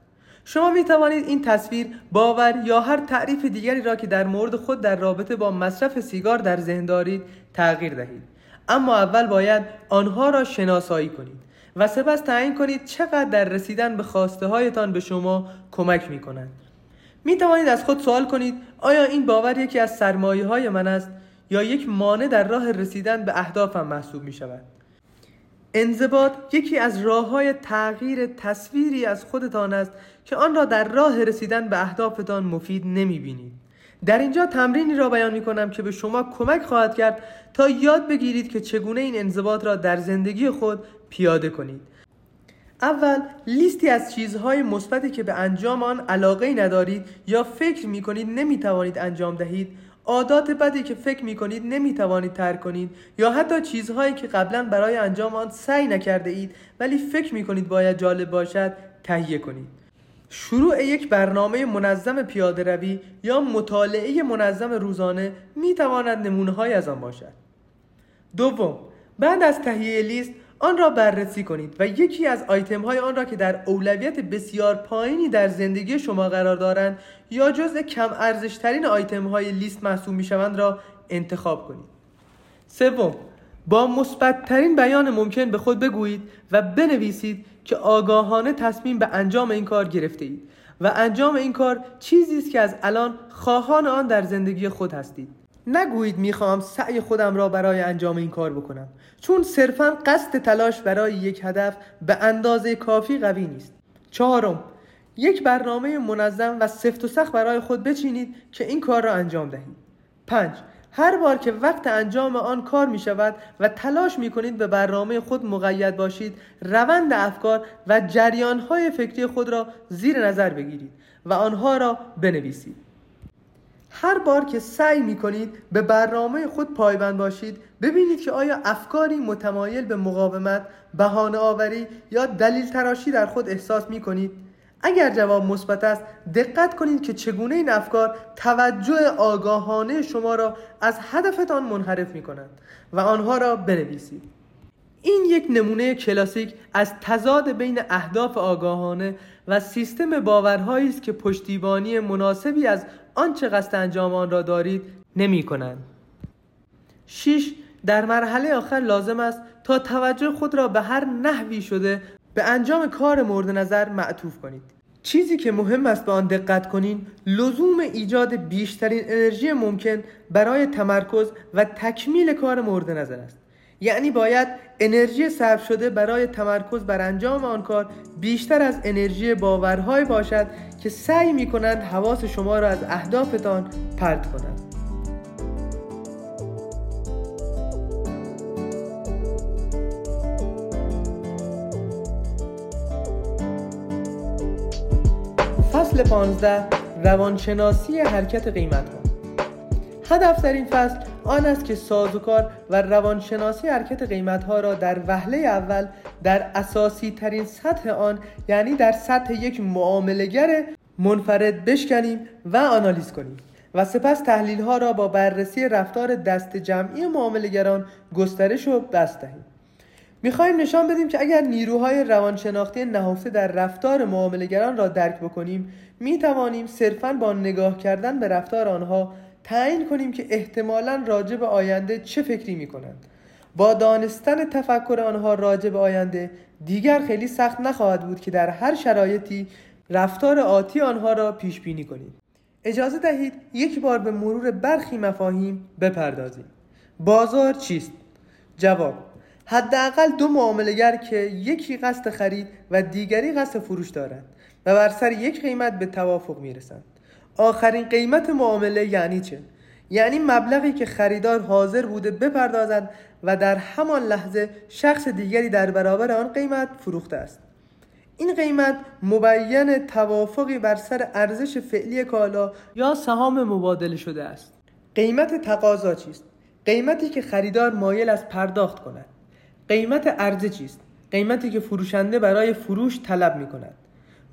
شما می توانید این تصویر باور یا هر تعریف دیگری را که در مورد خود در رابطه با مصرف سیگار در ذهن دارید تغییر دهید. اما اول باید آنها را شناسایی کنید و سپس تعیین کنید چقدر در رسیدن به خواسته هایتان به شما کمک می کنند می توانید از خود سوال کنید آیا این باور یکی از سرمایه های من است یا یک مانع در راه رسیدن به اهدافم محسوب می شود انضباط یکی از راه های تغییر تصویری از خودتان است که آن را در راه رسیدن به اهدافتان مفید نمی بینید. در اینجا تمرینی را بیان می کنم که به شما کمک خواهد کرد تا یاد بگیرید که چگونه این انضباط را در زندگی خود پیاده کنید. اول لیستی از چیزهای مثبتی که به انجام آن علاقه ندارید یا فکر می کنید نمی توانید انجام دهید عادات بدی که فکر می کنید نمی توانید ترک کنید یا حتی چیزهایی که قبلا برای انجام آن سعی نکرده اید ولی فکر می کنید باید جالب باشد تهیه کنید. شروع یک برنامه منظم پیاده روی یا مطالعه منظم روزانه می تواند نمونه از آن باشد. دوم بعد از تهیه لیست آن را بررسی کنید و یکی از آیتم های آن را که در اولویت بسیار پایینی در زندگی شما قرار دارند یا جزء کم ارزش ترین آیتم های لیست محسوب می شوند را انتخاب کنید. سوم با مثبت ترین بیان ممکن به خود بگویید و بنویسید که آگاهانه تصمیم به انجام این کار گرفته اید و انجام این کار چیزی است که از الان خواهان آن در زندگی خود هستید. نگویید می‌خواهم سعی خودم را برای انجام این کار بکنم. چون صرفا قصد تلاش برای یک هدف به اندازه کافی قوی نیست. چهارم یک برنامه منظم و سفت و سخت برای خود بچینید که این کار را انجام دهید. پنج هر بار که وقت انجام آن کار می شود و تلاش می کنید به برنامه خود مقید باشید روند افکار و جریان های فکری خود را زیر نظر بگیرید و آنها را بنویسید. هر بار که سعی می کنید به برنامه خود پایبند باشید ببینید که آیا افکاری متمایل به مقاومت، بهانه آوری یا دلیل تراشی در خود احساس می کنید اگر جواب مثبت است دقت کنید که چگونه این افکار توجه آگاهانه شما را از هدفتان منحرف می کنند و آنها را بنویسید. این یک نمونه کلاسیک از تضاد بین اهداف آگاهانه و سیستم باورهایی است که پشتیبانی مناسبی از آنچه قصد انجام آن را دارید نمی کنند. 6. در مرحله آخر لازم است تا توجه خود را به هر نحوی شده به انجام کار مورد نظر معطوف کنید چیزی که مهم است به آن دقت کنین لزوم ایجاد بیشترین انرژی ممکن برای تمرکز و تکمیل کار مورد نظر است یعنی باید انرژی صرف شده برای تمرکز بر انجام آن کار بیشتر از انرژی باورهای باشد که سعی می کنند حواس شما را از اهدافتان پرت کنند. فصل 15 روانشناسی حرکت قیمت ها هدف در این فصل آن است که سازوکار و روانشناسی حرکت قیمت ها را در وهله اول در اساسی ترین سطح آن یعنی در سطح یک معاملگر منفرد بشکنیم و آنالیز کنیم و سپس تحلیل ها را با بررسی رفتار دست جمعی معاملگران گسترش و بست دهیم. می‌خواهیم نشان بدیم که اگر نیروهای روانشناختی نهفته در رفتار معاملگران را درک بکنیم می‌توانیم صرفا با نگاه کردن به رفتار آنها تعیین کنیم که احتمالا راجع به آینده چه فکری می‌کنند. با دانستن تفکر آنها راجع به آینده دیگر خیلی سخت نخواهد بود که در هر شرایطی رفتار آتی آنها را پیش بینی کنیم. اجازه دهید یک بار به مرور برخی مفاهیم بپردازیم. بازار چیست؟ جواب حداقل دو معاملگر که یکی قصد خرید و دیگری قصد فروش دارند و بر سر یک قیمت به توافق می‌رسند. آخرین قیمت معامله یعنی چه؟ یعنی مبلغی که خریدار حاضر بوده بپردازد و در همان لحظه شخص دیگری در برابر آن قیمت فروخته است. این قیمت مبین توافقی بر سر ارزش فعلی کالا یا سهام مبادله شده است. قیمت تقاضا چیست؟ قیمتی که خریدار مایل است پرداخت کند. قیمت عرضه چیست؟ قیمتی که فروشنده برای فروش طلب می کند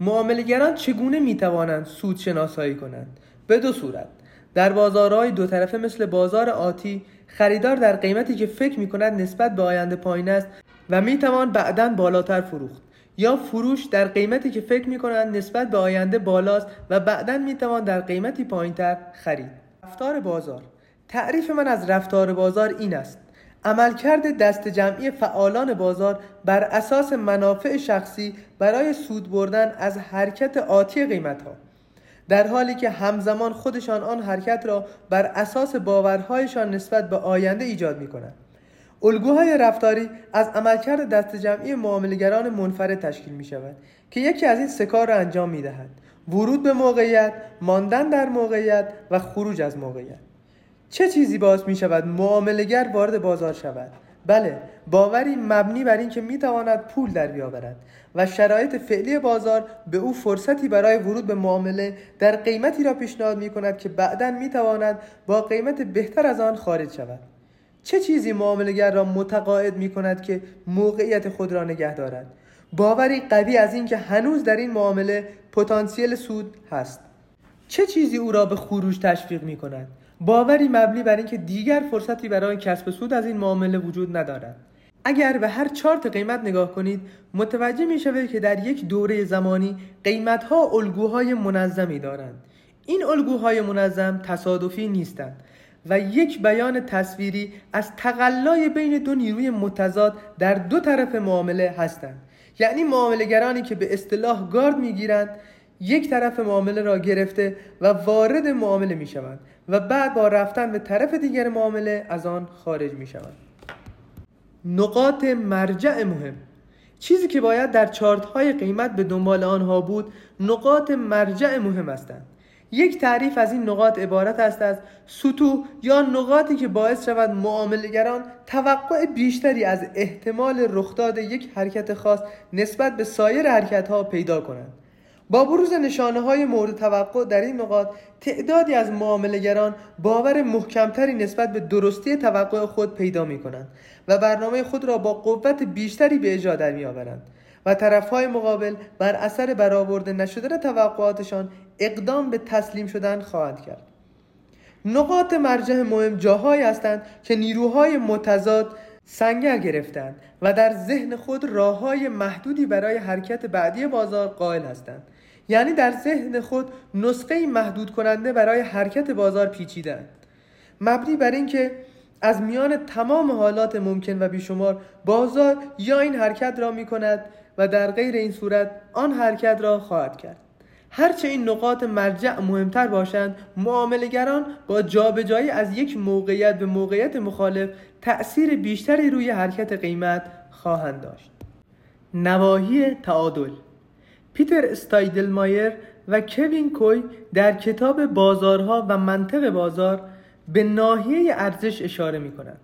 معاملگران چگونه می توانند سود شناسایی کنند؟ به دو صورت. در بازارهای دو طرفه مثل بازار آتی خریدار در قیمتی که فکر می کند نسبت به آینده پایین است و می توان بعدا بالاتر فروخت. یا فروش در قیمتی که فکر می کنند نسبت به آینده بالاست و بعدا می توان در قیمتی پایینتر خرید. رفتار بازار. تعریف من از رفتار بازار این است. عملکرد دست جمعی فعالان بازار بر اساس منافع شخصی برای سود بردن از حرکت آتی قیمت ها در حالی که همزمان خودشان آن حرکت را بر اساس باورهایشان نسبت به آینده ایجاد می کنند. الگوهای رفتاری از عملکرد دست جمعی معاملگران منفرد تشکیل می شود که یکی از این سکار را انجام می دهد. ورود به موقعیت، ماندن در موقعیت و خروج از موقعیت چه چیزی باعث می شود معاملگر وارد بازار شود؟ بله باوری مبنی بر اینکه می تواند پول در بیاورد و شرایط فعلی بازار به او فرصتی برای ورود به معامله در قیمتی را پیشنهاد می کند که بعدا می تواند با قیمت بهتر از آن خارج شود. چه چیزی معاملگر را متقاعد می کند که موقعیت خود را نگه دارد؟ باوری قوی از اینکه هنوز در این معامله پتانسیل سود هست. چه چیزی او را به خروج تشویق می کند؟ باوری مبنی بر اینکه دیگر فرصتی برای کسب سود از این معامله وجود ندارد. اگر به هر چارت قیمت نگاه کنید متوجه می شود که در یک دوره زمانی قیمت ها الگوهای منظمی دارند. این الگوهای منظم تصادفی نیستند و یک بیان تصویری از تقلای بین دو نیروی متضاد در دو طرف معامله هستند. یعنی معاملهگرانی که به اصطلاح گارد می‌گیرند یک طرف معامله را گرفته و وارد معامله می شوند و بعد با رفتن به طرف دیگر معامله از آن خارج می شوند نقاط مرجع مهم. چیزی که باید در چارت های قیمت به دنبال آنها بود نقاط مرجع مهم هستند. یک تعریف از این نقاط عبارت است از سطوح یا نقاطی که باعث شود معاملگران توقع بیشتری از احتمال رخداد یک حرکت خاص نسبت به سایر حرکت ها پیدا کنند. با بروز نشانه های مورد توقع در این نقاط تعدادی از معاملگران باور محکمتری نسبت به درستی توقع خود پیدا می کنند و برنامه خود را با قوت بیشتری به اجرا در می آورند و طرفهای مقابل بر اثر برآورده نشدن توقعاتشان اقدام به تسلیم شدن خواهند کرد. نقاط مرجع مهم جاهایی هستند که نیروهای متضاد سنگر گرفتند و در ذهن خود راه های محدودی برای حرکت بعدی بازار قائل هستند. یعنی در ذهن خود نسخه محدود کننده برای حرکت بازار پیچیدند مبنی بر اینکه از میان تمام حالات ممکن و بیشمار بازار یا این حرکت را می کند و در غیر این صورت آن حرکت را خواهد کرد. هرچه این نقاط مرجع مهمتر باشند معاملگران با جابجایی از یک موقعیت به موقعیت مخالف تأثیر بیشتری روی حرکت قیمت خواهند داشت. نواحی تعادل پیتر استایدلمایر و کوین کوی در کتاب بازارها و منطق بازار به ناحیه ارزش اشاره می کنند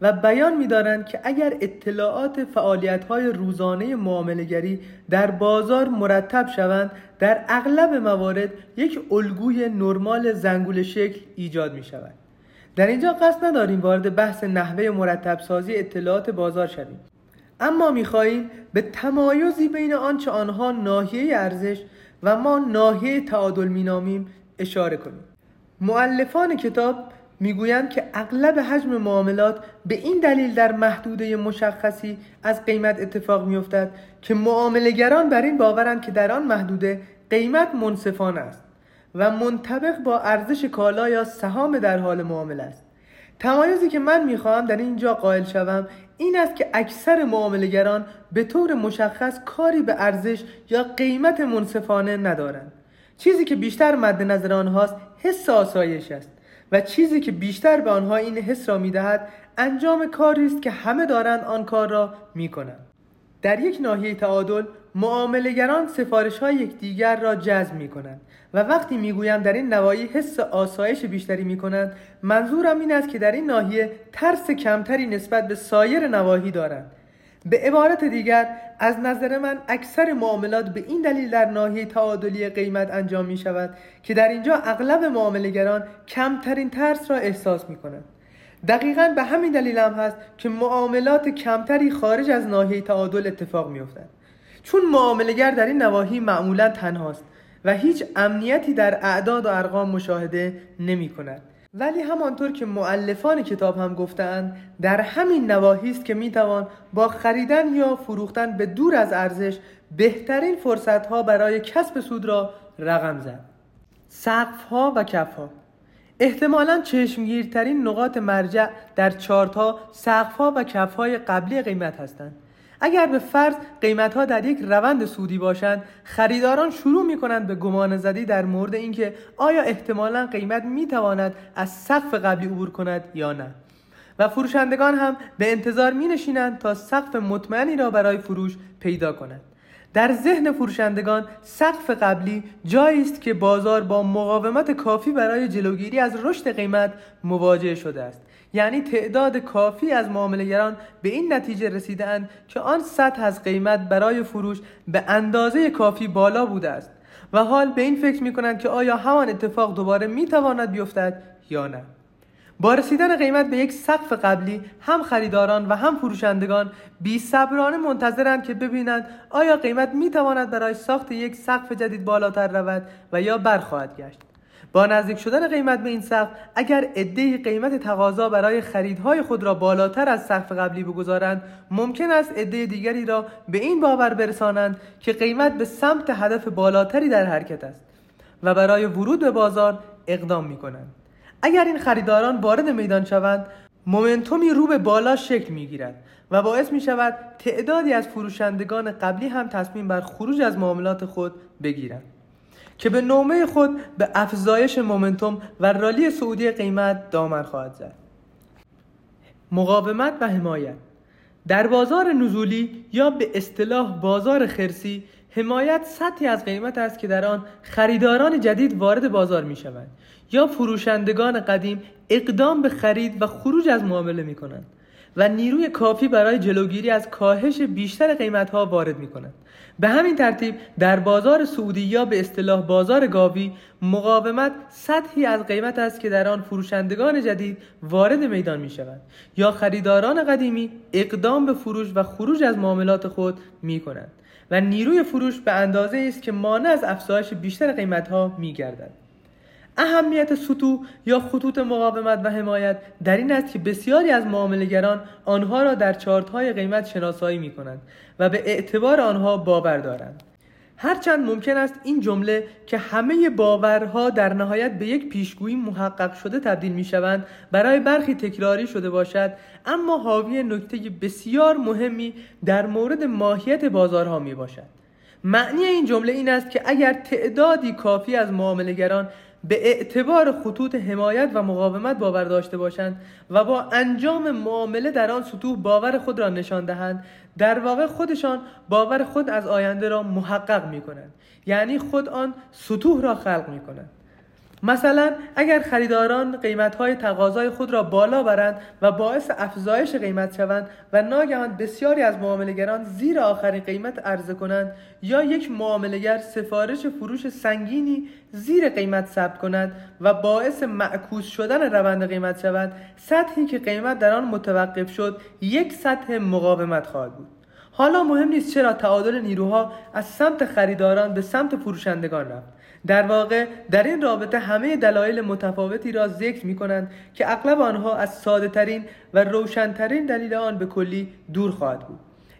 و بیان می‌دارند که اگر اطلاعات فعالیت‌های روزانه معاملهگری در بازار مرتب شوند در اغلب موارد یک الگوی نرمال زنگول شکل ایجاد می شود. در اینجا قصد نداریم وارد بحث نحوه مرتب سازی اطلاعات بازار شویم اما می‌خواهیم به تمایزی بین آنچه آنها ناحیه ارزش و ما ناحیه تعادل مینامیم اشاره کنیم. معلفان کتاب می‌گویند که اغلب حجم معاملات به این دلیل در محدوده مشخصی از قیمت اتفاق میافتد که معاملهگران بر این باورند که در آن محدوده قیمت منصفانه است و منطبق با ارزش کالا یا سهام در حال معامله است. تمایزی که من می‌خواهم در اینجا قائل شوم این است که اکثر معاملهگران به طور مشخص کاری به ارزش یا قیمت منصفانه ندارند. چیزی که بیشتر مد نظر آنهاست حس آسایش است و چیزی که بیشتر به آنها این حس را می‌دهد انجام کاری است که همه دارند آن کار را می‌کنند. در یک ناحیه تعادل معاملهگران سفارش های یکدیگر را جذب می کنند و وقتی می‌گویم در این نواحی حس آسایش بیشتری می کنند منظورم این است که در این ناحیه ترس کمتری نسبت به سایر نواحی دارند. به عبارت دیگر از نظر من اکثر معاملات به این دلیل در ناحیه تعادلی قیمت انجام می شود که در اینجا اغلب معاملهگران کمترین ترس را احساس می کنند دقیقا به همین دلیل هم هست که معاملات کمتری خارج از ناحیه تعادل اتفاق می افتند. چون معاملگر در این نواحی معمولا تنهاست. و هیچ امنیتی در اعداد و ارقام مشاهده نمی کند. ولی همانطور که معلفان کتاب هم گفتند در همین نواحی است که می‌توان با خریدن یا فروختن به دور از ارزش بهترین فرصت ها برای کسب سود را رقم زد. سقف ها و کف ها احتمالا چشمگیرترین نقاط مرجع در چارت ها سقف ها و کف های قبلی قیمت هستند. اگر به فرض قیمت ها در یک روند سودی باشند خریداران شروع می کنند به گمان زدی در مورد اینکه آیا احتمالا قیمت می تواند از سقف قبلی عبور کند یا نه. و فروشندگان هم به انتظار می نشینند تا سقف مطمئنی را برای فروش پیدا کنند. در ذهن فروشندگان سقف قبلی جایی است که بازار با مقاومت کافی برای جلوگیری از رشد قیمت مواجه شده است. یعنی تعداد کافی از معاملهگران به این نتیجه رسیدند که آن سطح از قیمت برای فروش به اندازه کافی بالا بوده است و حال به این فکر می کنند که آیا همان اتفاق دوباره می تواند بیفتد یا نه. با رسیدن قیمت به یک سقف قبلی هم خریداران و هم فروشندگان بی صبرانه منتظرند که ببینند آیا قیمت می تواند برای ساخت یک سقف جدید بالاتر رود و یا برخواهد گشت. با نزدیک شدن قیمت به این سقف اگر عده قیمت تقاضا برای خریدهای خود را بالاتر از سقف قبلی بگذارند ممکن است عده دیگری را به این باور برسانند که قیمت به سمت هدف بالاتری در حرکت است و برای ورود به بازار اقدام می کنند اگر این خریداران وارد میدان شوند مومنتومی رو به بالا شکل می گیرد و باعث می شود تعدادی از فروشندگان قبلی هم تصمیم بر خروج از معاملات خود بگیرند. که به نومه خود به افزایش مومنتوم و رالی سعودی قیمت دامن خواهد زد. مقاومت و حمایت. در بازار نزولی یا به اصطلاح بازار خرسی حمایت سطحی از قیمت است که در آن خریداران جدید وارد بازار می شوند یا فروشندگان قدیم اقدام به خرید و خروج از معامله می کنند و نیروی کافی برای جلوگیری از کاهش بیشتر قیمت ها وارد می کنند به همین ترتیب در بازار سعودی یا به اصطلاح بازار گاوی مقاومت سطحی از قیمت است که در آن فروشندگان جدید وارد میدان می شوند یا خریداران قدیمی اقدام به فروش و خروج از معاملات خود می کنند و نیروی فروش به اندازه است که مانع از افزایش بیشتر قیمت ها می گردد. اهمیت سطوح یا خطوط مقاومت و حمایت در این است که بسیاری از معاملهگران آنها را در چارت های قیمت شناسایی می کنند و به اعتبار آنها باور دارند. هرچند ممکن است این جمله که همه باورها در نهایت به یک پیشگویی محقق شده تبدیل می شوند برای برخی تکراری شده باشد اما حاوی نکته بسیار مهمی در مورد ماهیت بازارها می باشد معنی این جمله این است که اگر تعدادی کافی از معاملگران به اعتبار خطوط حمایت و مقاومت باور داشته باشند و با انجام معامله در آن سطوح باور خود را نشان دهند در واقع خودشان باور خود از آینده را محقق می کنند یعنی خود آن سطوح را خلق می کنند مثلا اگر خریداران قیمتهای تقاضای خود را بالا برند و باعث افزایش قیمت شوند و ناگهان بسیاری از معاملهگران زیر آخرین قیمت عرضه کنند یا یک معاملهگر سفارش فروش سنگینی زیر قیمت ثبت کند و باعث معکوس شدن روند قیمت شود سطحی که قیمت در آن متوقف شد یک سطح مقاومت خواهد بود. حالا مهم نیست چرا تعادل نیروها از سمت خریداران به سمت فروشندگان رفت. در واقع در این رابطه همه دلایل متفاوتی را ذکر می کنند که اغلب آنها از ساده ترین و روشنترین دلیل آن به کلی دور خواهد بود.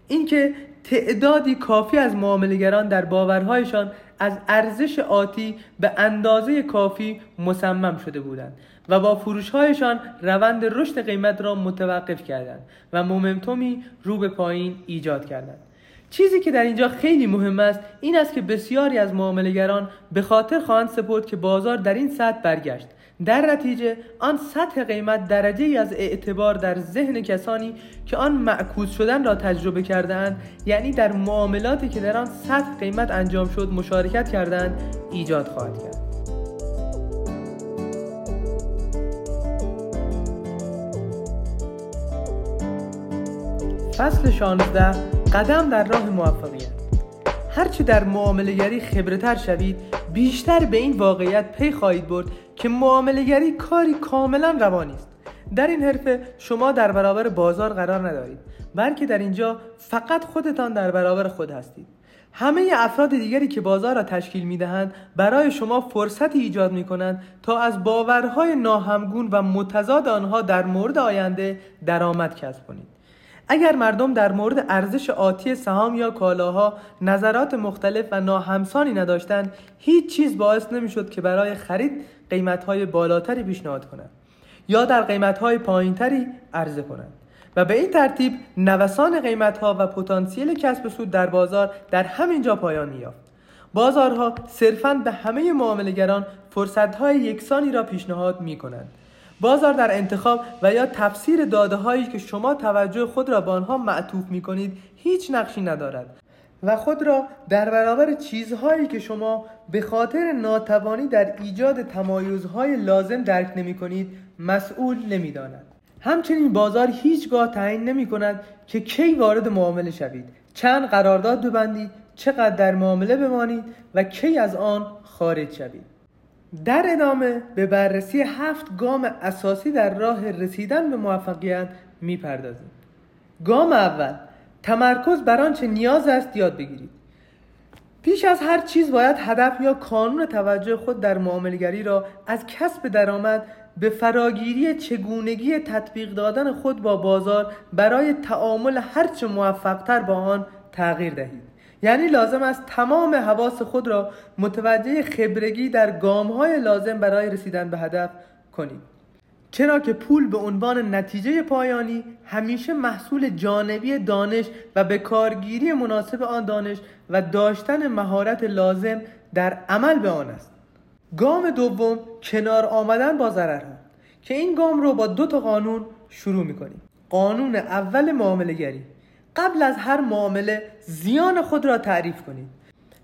اینکه تعدادی کافی از معاملگران در باورهایشان از ارزش آتی به اندازه کافی مصمم شده بودند و با فروشهایشان روند رشد قیمت را متوقف کردند و مومنتومی رو به پایین ایجاد کردند. چیزی که در اینجا خیلی مهم است این است که بسیاری از معاملهگران به خاطر خواهند سپرد که بازار در این سطح برگشت. در نتیجه آن سطح قیمت درجه ای از اعتبار در ذهن کسانی که آن معکوس شدن را تجربه کردند یعنی در معاملاتی که در آن سطح قیمت انجام شد مشارکت کردند ایجاد خواهد کرد. فصل 16 قدم در راه موفقیت. هرچه در معاملهگری خبرتر شوید بیشتر به این واقعیت پی خواهید برد که معاملهگری کاری کاملا روانی است در این حرفه شما در برابر بازار قرار ندارید بلکه در اینجا فقط خودتان در برابر خود هستید. همه افراد دیگری که بازار را تشکیل می دهند برای شما فرصتی ایجاد می کنند تا از باورهای ناهمگون و متضاد آنها در مورد آینده درآمد کسب کنید. اگر مردم در مورد ارزش آتی سهام یا کالاها نظرات مختلف و ناهمسانی نداشتند هیچ چیز باعث نمی‌شد که برای خرید قیمتهای بالاتری پیشنهاد کنند یا در قیمتهای پایینتری عرضه کنند. و به این ترتیب نوسان قیمتها و پتانسیل کسب سود در بازار در همین جا پایان یافت. بازارها صرفاً به همه معاملهگران فرصتهای یکسانی را پیشنهاد می کنند بازار در انتخاب و یا تفسیر داده هایی که شما توجه خود را به آنها معطوف می کنید هیچ نقشی ندارد. و خود را در برابر چیزهایی که شما به خاطر ناتوانی در ایجاد تمایزهای لازم درک نمی کنید مسئول نمی داند. همچنین بازار هیچگاه تعیین نمی کند که کی وارد معامله شوید. چند قرارداد ببندید چقدر در معامله بمانید و کی از آن خارج شوید. در ادامه به بررسی هفت گام اساسی در راه رسیدن به موفقیت می‌پردازیم. گام اول تمرکز بر آنچه نیاز است یاد بگیرید. پیش از هر چیز باید هدف یا کانون توجه خود در معاملگری را از کسب درآمد به فراگیری چگونگی تطبیق دادن خود با بازار برای تعامل هرچه موفقتر با آن تغییر دهید. یعنی لازم است تمام حواس خود را متوجه خبرگی در های لازم برای رسیدن به هدف کنید چرا که پول به عنوان نتیجه پایانی همیشه محصول جانبی دانش و به کارگیری مناسب آن دانش و داشتن مهارت لازم در عمل به آن است. گام دوم کنار آمدن با ضررها که این گام رو با دو تا قانون شروع می‌کنیم. قانون اول معامله گری قبل از هر معامله زیان خود را تعریف کنید.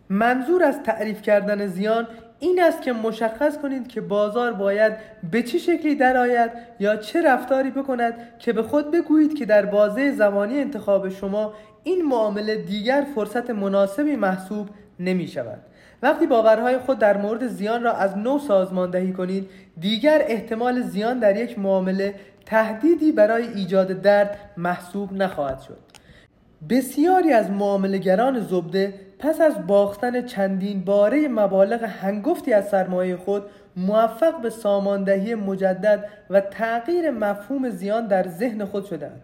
منظور از تعریف کردن زیان این است که مشخص کنید که بازار باید به چه شکلی درآید یا چه رفتاری بکند که به خود بگویید که در بازه زمانی انتخاب شما این معامله دیگر فرصت مناسبی محسوب نمی شود. وقتی باورهای خود در مورد زیان را از نو سازماندهی کنید دیگر احتمال زیان در یک معامله تهدیدی برای ایجاد درد محسوب نخواهد شد. بسیاری از معاملگران زبده پس از باختن چندین باره مبالغ هنگفتی از سرمایه خود موفق به ساماندهی مجدد و تغییر مفهوم زیان در ذهن خود شدند.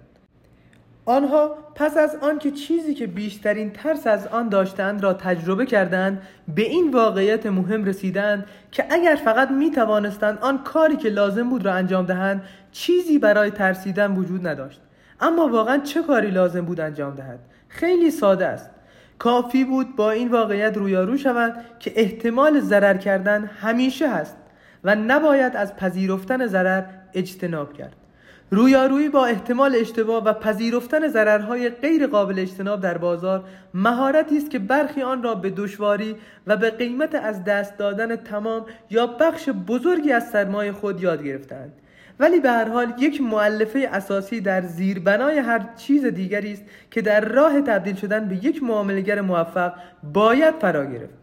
آنها پس از آنکه چیزی که بیشترین ترس از آن داشتند را تجربه کردند به این واقعیت مهم رسیدند که اگر فقط می توانستند آن کاری که لازم بود را انجام دهند چیزی برای ترسیدن وجود نداشت. اما واقعا چه کاری لازم بود انجام دهد؟ خیلی ساده است. کافی بود با این واقعیت رویارو شوند که احتمال ضرر کردن همیشه هست و نباید از پذیرفتن ضرر اجتناب کرد. رویارویی با احتمال اشتباه و پذیرفتن ضررهای غیر قابل اجتناب در بازار مهارتی است که برخی آن را به دشواری و به قیمت از دست دادن تمام یا بخش بزرگی از سرمایه خود یاد گرفتند ولی به هر حال یک معلفه اساسی در زیربنای هر چیز دیگری است که در راه تبدیل شدن به یک معاملگر موفق باید فرا گرفت.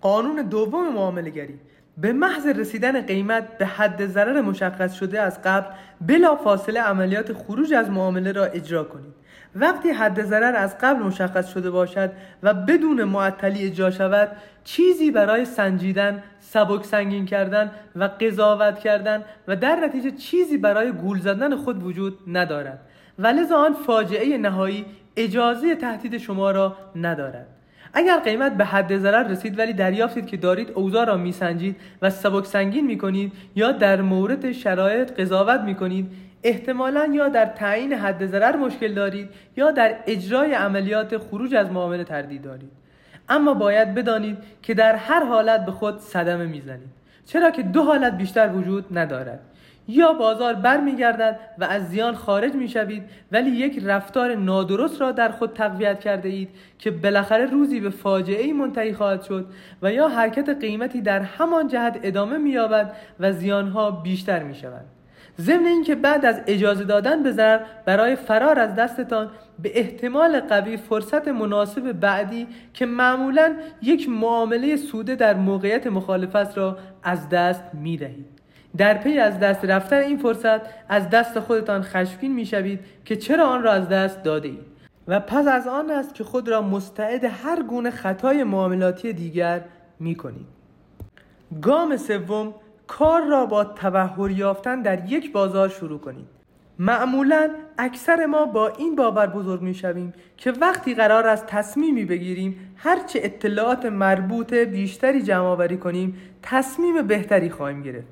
قانون دوم معاملگری به محض رسیدن قیمت به حد ضرر مشخص شده از قبل بلا فاصله عملیات خروج از معامله را اجرا کنید. وقتی حد ضرر از قبل مشخص شده باشد و بدون معطلی اجرا شود چیزی برای سنجیدن سبک سنگین کردن و قضاوت کردن و در نتیجه چیزی برای گول زدن خود وجود ندارد. و لذا آن فاجعه نهایی اجازه تهدید شما را ندارد. اگر قیمت به حد ضرر رسید ولی دریافتید که دارید اوضاع را میسنجید و سبک سنگین می‌کنید یا در مورد شرایط قضاوت می‌کنید احتمالا یا در تعیین حد ضرر مشکل دارید یا در اجرای عملیات خروج از معامله تردید دارید. اما باید بدانید که در هر حالت به خود صدمه می‌زنید. چرا که دو حالت بیشتر وجود ندارد. یا بازار برمیگردد و از زیان خارج می‌شوید ولی یک رفتار نادرست را در خود تقویت کرده اید که بالاخره روزی به فاجعه منتهی خواهد شد و یا حرکت قیمتی در همان جهت ادامه مییابد و زیانها بیشتر می‌شوند. ضمن اینکه بعد از اجازه دادن به ضرر برای فرار از دستتان به احتمال قوی فرصت مناسب بعدی که معمولا یک معامله سوده در موقعیت مخالفت را از دست می دهید. در پی از دست رفتن این فرصت از دست خودتان خشمگین می شوید که چرا آن را از دست داده اید و پس از آن است که خود را مستعد هر گونه خطای معاملاتی دیگر می کنید. گام سوم کار را با تبهر یافتن در یک بازار شروع کنید. معمولا اکثر ما با این باور بزرگ می شویم که وقتی قرار است تصمیمی بگیریم هرچه اطلاعات مربوط بیشتری جمع آوری کنیم تصمیم بهتری خواهیم گرفت.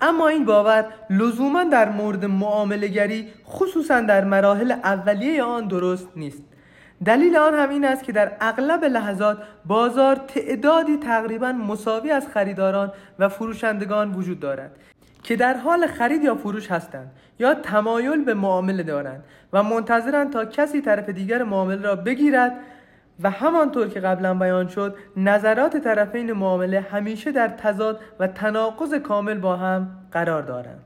اما این باور لزوما در مورد معاملگری خصوصا در مراحل اولیه آن درست نیست. دلیل آن هم این است که در اغلب لحظات بازار تعدادی تقریبا مساوی از خریداران و فروشندگان وجود دارد که در حال خرید یا فروش هستند یا تمایل به معامله دارند و منتظرند تا کسی طرف دیگر معامله را بگیرد و همانطور که قبلا بیان شد نظرات طرفین معامله همیشه در تضاد و تناقض کامل با هم قرار دارند.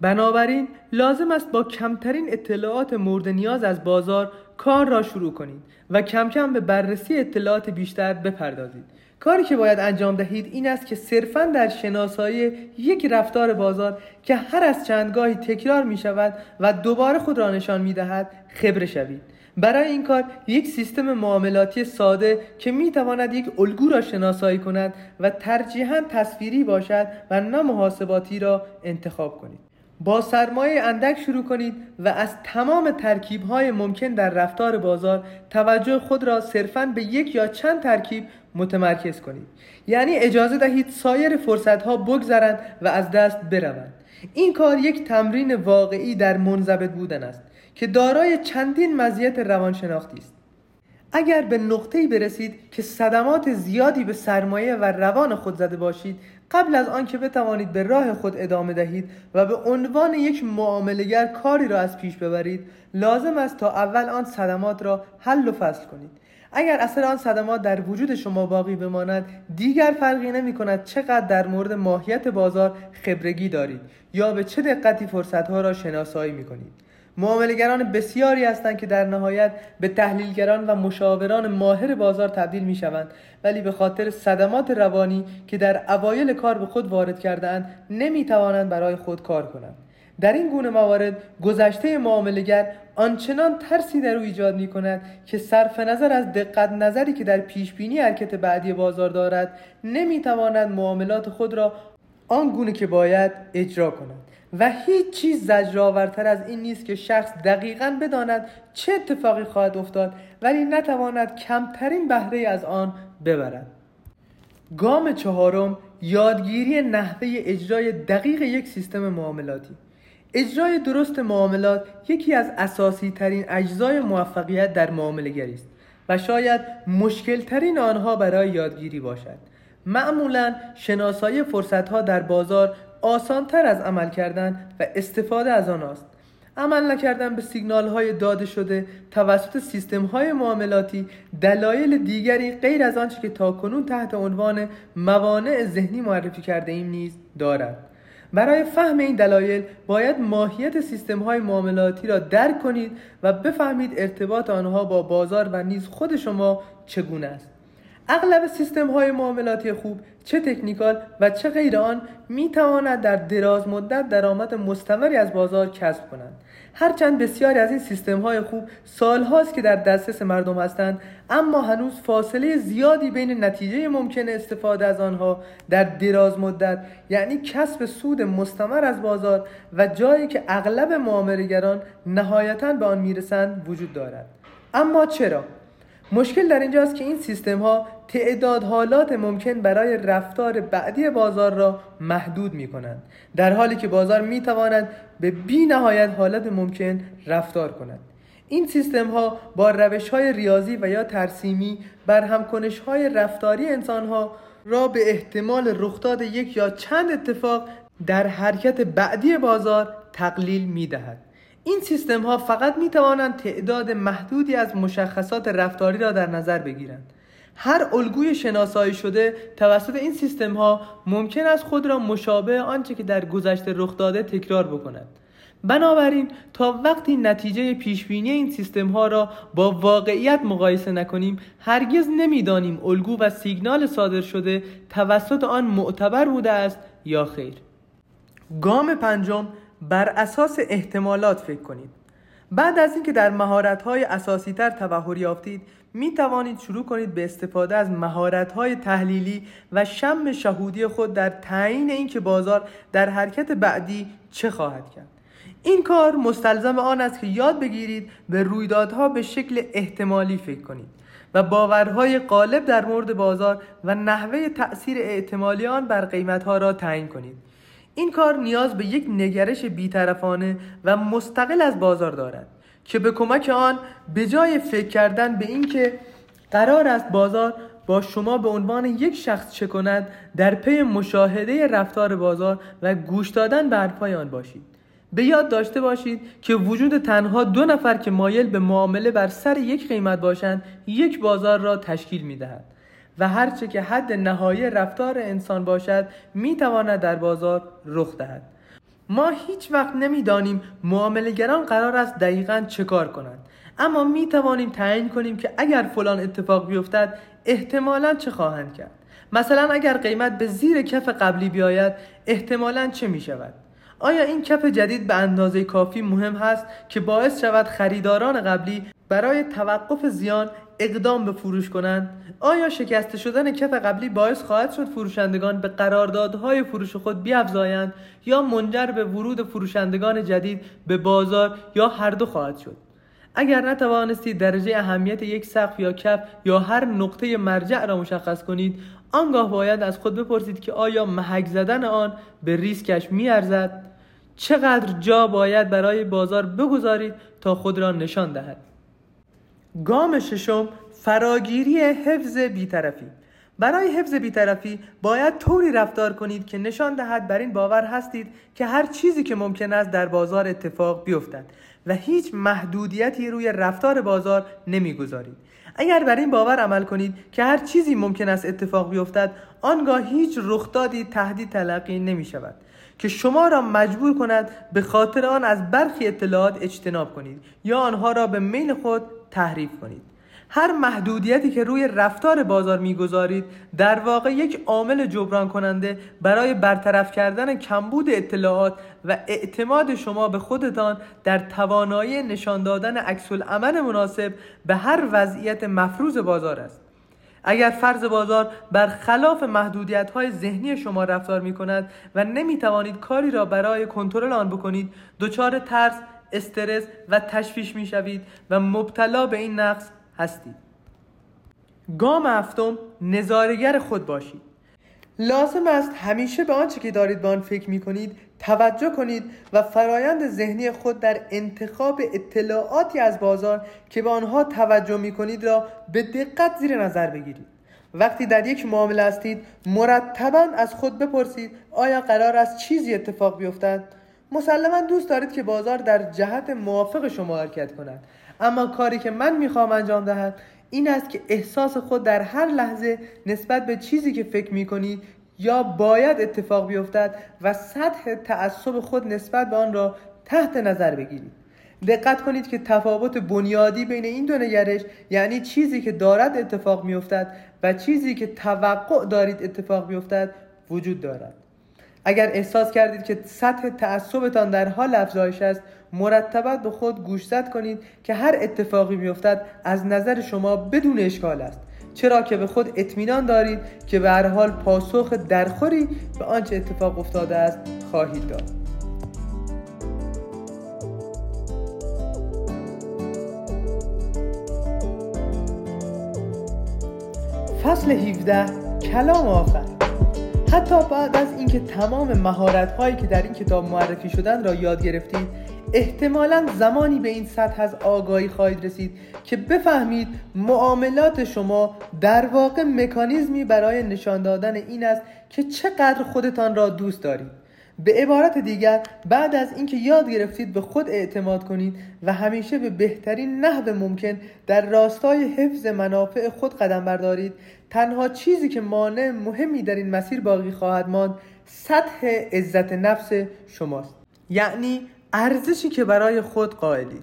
بنابراین لازم است با کمترین اطلاعات مورد نیاز از بازار کار را شروع کنید و کم کم به بررسی اطلاعات بیشتر بپردازید. کاری که باید انجام دهید این است که صرفا در شناسایی یک رفتار بازار که هر از چندگاهی تکرار می شود و دوباره خود را نشان می دهد خبره شوید. برای این کار یک سیستم معاملاتی ساده که می تواند یک الگو را شناسایی کند و ترجیحاً تصویری باشد و نه محاسباتی را انتخاب کنید. با سرمایه اندک شروع کنید و از تمام ترکیب های ممکن در رفتار بازار توجه خود را صرفا به یک یا چند ترکیب متمرکز کنید. یعنی اجازه دهید سایر فرصت ها بگذرند و از دست بروند. این کار یک تمرین واقعی در منضبط بودن است که دارای چندین مزیت روانشناختی است. اگر به نقطه‌ای برسید که صدمات زیادی به سرمایه و روان خود زده باشید قبل از آنکه بتوانید به راه خود ادامه دهید و به عنوان یک معاملگر کاری را از پیش ببرید لازم است تا اول آن صدمات را حل و فصل کنید. اگر اثر آن صدمات در وجود شما باقی بماند دیگر فرقی نمی کند چقدر در مورد ماهیت بازار خبرگی دارید یا به چه دقتی فرصتها را شناسایی می کنید معاملگران بسیاری هستند که در نهایت به تحلیلگران و مشاوران ماهر بازار تبدیل می شوند ولی به خاطر صدمات روانی که در اوایل کار به خود وارد کردهاند نمی توانند برای خود کار کنند. در این گونه موارد گذشته معاملگر آنچنان ترسی در او ایجاد می کند که صرف نظر از دقت نظری که در پیش بینی حرکت بعدی بازار دارد نمی تواند معاملات خود را آن گونه که باید اجرا کند. و هیچ چیز زجرآورتر از این نیست که شخص دقیقا بداند چه اتفاقی خواهد افتاد ولی نتواند کمترین بهره از آن ببرد. گام چهارم یادگیری نحوه اجرای دقیق یک سیستم معاملاتی. اجرای درست معاملات یکی از اساسی ترین اجزای موفقیت در معامله است و شاید مشکل ترین آنها برای یادگیری باشد. معمولا شناسایی فرصت ها در بازار آسان تر از عمل کردن و استفاده از آن است عمل نکردن به سیگنال های داده شده توسط سیستم های معاملاتی دلایل دیگری غیر از آنچه که تاکنون تحت عنوان موانع ذهنی معرفی کرده ایم نیز دارد. برای فهم این دلایل باید ماهیت سیستم های معاملاتی را درک کنید و بفهمید ارتباط آنها با بازار و نیز خود شما چگونه است. اغلب سیستم های معاملاتی خوب چه تکنیکال و چه غیر آن می تواند در دراز مدت درآمد مستمری از بازار کسب کنند هرچند بسیاری از این سیستم های خوب سال هاست که در دسترس مردم هستند اما هنوز فاصله زیادی بین نتیجه ممکن استفاده از آنها در دراز مدت یعنی کسب سود مستمر از بازار و جایی که اغلب معاملهگران نهایتا به آن می‌رسند وجود دارد. اما چرا؟ مشکل در اینجاست که این سیستم ها تعداد حالات ممکن برای رفتار بعدی بازار را محدود می کنند در حالی که بازار می تواند به بی نهایت حالت ممکن رفتار کند. این سیستم ها با روش های ریاضی و یا ترسیمی بر همکنش های رفتاری انسان ها را به احتمال رخداد یک یا چند اتفاق در حرکت بعدی بازار تقلیل می دهد این سیستم ها فقط می توانند تعداد محدودی از مشخصات رفتاری را در نظر بگیرند. هر الگوی شناسایی شده توسط این سیستم ها ممکن است خود را مشابه آنچه که در گذشته رخ داده تکرار بکند. بنابراین تا وقتی نتیجه پیشبینی این سیستم ها را با واقعیت مقایسه نکنیم هرگز نمی‌دانیم الگو و سیگنال صادر شده توسط آن معتبر بوده است یا خیر. گام پنجم بر اساس احتمالات فکر کنید. بعد از اینکه در مهارت‌های اساسی‌تر تبهر یافتید می توانید شروع کنید به استفاده از مهارت‌های تحلیلی و شم شهودی خود در تعیین اینکه بازار در حرکت بعدی چه خواهد کرد. این کار مستلزم آن است که یاد بگیرید به رویدادها به شکل احتمالی فکر کنید و باورهای غالب در مورد بازار و نحوه تأثیر احتمالی آن بر قیمتها را تعیین کنید. این کار نیاز به یک نگرش بیطرفانه و مستقل از بازار دارد که به کمک آن به جای فکر کردن به اینکه قرار است بازار با شما به عنوان یک شخص چه کند در پی مشاهده رفتار بازار و گوش دادن به حرفهای آن باشید. به یاد داشته باشید که وجود تنها دو نفر که مایل به معامله بر سر یک قیمت باشند یک بازار را تشکیل می دهد و هرچه که حد نهایی رفتار انسان باشد می تواند در بازار رخ دهد. ما هیچ وقت نمی‌دانیم معاملهگران قرار است دقیقا چه کار کنند. اما می توانیم تعیین کنیم که اگر فلان اتفاق بیفتد احتمالا چه خواهند کرد. مثلا اگر قیمت به زیر کف قبلی بیاید احتمالا چه می شود آیا این کف جدید به اندازه کافی مهم هست که باعث شود خریداران قبلی برای توقف زیان اقدام به فروش کنند. آیا شکسته شدن کف قبلی باعث خواهد شد فروشندگان به قراردادهای فروش خود بیافزایند یا منجر به ورود فروشندگان جدید به بازار یا هر دو خواهد شد؟ اگر نتوانستید درجه اهمیت یک سقف یا کف یا هر نقطه مرجع را مشخص کنید آنگاه باید از خود بپرسید که آیا محک زدن آن به ریسکش میارزد؟ چقدر جا باید برای بازار بگذارید تا خود را نشان دهد؟ گام ششم فراگیری حفظ بیطرفی. برای حفظ بیطرفی باید طوری رفتار کنید که نشان دهد بر این باور هستید که هر چیزی که ممکن است در بازار اتفاق بیفتد و هیچ محدودیتی روی رفتار بازار نمی‌گذارید. اگر بر این باور عمل کنید که هر چیزی ممکن است اتفاق بیفتد آنگاه هیچ رخدادی تهدید تلقی نمی شود که شما را مجبور کند به خاطر آن از برخی اطلاعات اجتناب کنید یا آنها را به میل خود تحریف کنید. هر محدودیتی که روی رفتار بازار می‌گذارید در واقع یک عامل جبران کننده برای برطرف کردن کمبود اطلاعات و اعتماد شما به خودتان در توانایی نشان دادن عکس عمل مناسب به هر وضعیت مفروض بازار است. اگر فرض بازار بر خلاف محدودیت های ذهنی شما رفتار می کند و نمی توانید کاری را برای کنترل آن بکنید دچار ترس استرس و تشویش می شوید و مبتلا به این نقص هستید. گام هفتم نظارگر خود باشید. لازم است همیشه به آنچه که دارید به آن فکر می کنید توجه کنید و فرایند ذهنی خود در انتخاب اطلاعاتی از بازار که به آنها توجه می کنید را به دقت زیر نظر بگیرید. وقتی در یک معامله هستید مرتبا از خود بپرسید آیا قرار است چیزی اتفاق بیفتد؟ مسلما دوست دارید که بازار در جهت موافق شما حرکت کند. اما کاری که من می‌خوام انجام دهد این است که احساس خود در هر لحظه نسبت به چیزی که فکر می‌کنید یا باید اتفاق بیفتد و سطح تعصب خود نسبت به آن را تحت نظر بگیرید. دقت کنید که تفاوت بنیادی بین این دو نگرش یعنی چیزی که دارد اتفاق میافتد و چیزی که توقع دارید اتفاق بیفتد وجود دارد. اگر احساس کردید که سطح تعصبتان در حال افزایش است مرتبا به خود گوشزد کنید که هر اتفاقی میافتد از نظر شما بدون اشکال است. چرا که به خود اطمینان دارید که به هر حال پاسخ درخوری به آنچه اتفاق افتاده است خواهید داد. فصل 17 کلام آخر. حتی بعد از اینکه تمام مهارت هایی که در این کتاب معرفی شدن را یاد گرفتید احتمالا زمانی به این سطح از آگاهی خواهید رسید که بفهمید معاملات شما در واقع مکانیزمی برای نشان دادن این است که چقدر خودتان را دوست دارید. به عبارت دیگر بعد از اینکه یاد گرفتید به خود اعتماد کنید و همیشه به بهترین نحو ممکن در راستای حفظ منافع خود قدم بردارید تنها چیزی که مانع مهمی در این مسیر باقی خواهد ماند سطح عزت نفس شماست. یعنی ارزشی که برای خود قائلید.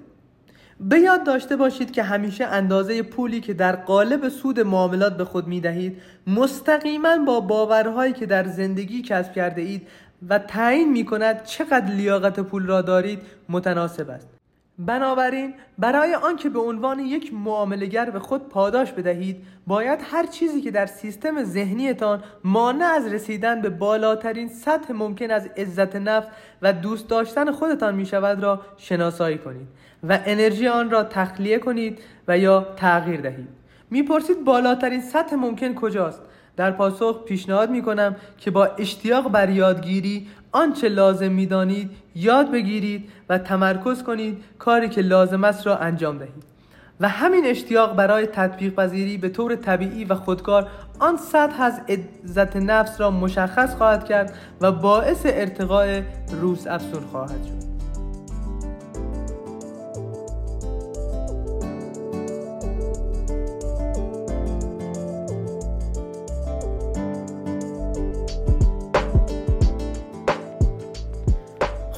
به یاد داشته باشید که همیشه اندازه پولی که در قالب سود معاملات به خود می دهید مستقیما با باورهایی که در زندگی کسب کرده اید و تعیین می کند چقدر لیاقت پول را دارید متناسب است. بنابراین برای آنکه به عنوان یک معاملگر به خود پاداش بدهید باید هر چیزی که در سیستم ذهنیتان مانع از رسیدن به بالاترین سطح ممکن از عزت نفس و دوست داشتن خودتان می شود را شناسایی کنید و انرژی آن را تخلیه کنید و یا تغییر دهید. می‌پرسید بالاترین سطح ممکن کجاست؟ در پاسخ پیشنهاد می کنم که با اشتیاق بر یادگیری آنچه لازم می دانید یاد بگیرید و تمرکز کنید کاری که لازم است را انجام دهید. و همین اشتیاق برای تطبیق پذیری به طور طبیعی و خودکار آن سطح از عزت نفس را مشخص خواهد کرد و باعث ارتقاء روز افزون خواهد شد.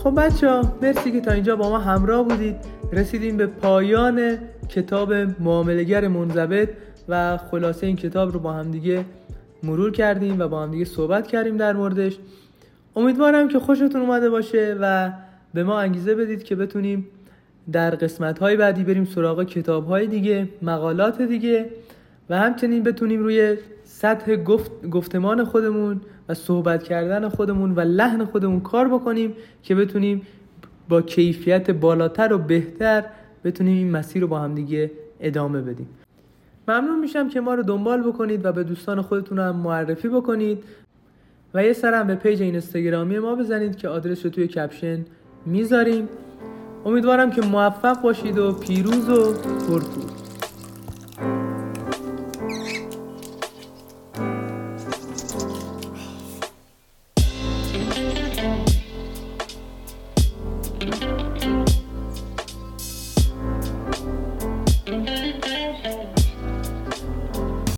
خب بچه ها مرسی که تا اینجا با ما همراه بودید. رسیدیم به پایان کتاب معاملگر منضبط و خلاصه این کتاب رو با هم دیگه مرور کردیم و با هم دیگه صحبت کردیم در موردش. امیدوارم که خوشتون اومده باشه و به ما انگیزه بدید که بتونیم در قسمت های بعدی بریم سراغ کتاب های دیگه مقالات دیگه و همچنین بتونیم روی سطح گفت، گفتمان خودمون و صحبت کردن خودمون و لحن خودمون کار بکنیم که بتونیم با کیفیت بالاتر و بهتر بتونیم این مسیر رو با هم دیگه ادامه بدیم. ممنون میشم که ما رو دنبال بکنید و به دوستان خودتون هم معرفی بکنید و یه سرم به پیج اینستاگرامی ما بزنید که آدرس رو توی کپشن می‌ذاریم. امیدوارم که موفق باشید و پیروز و پرتوان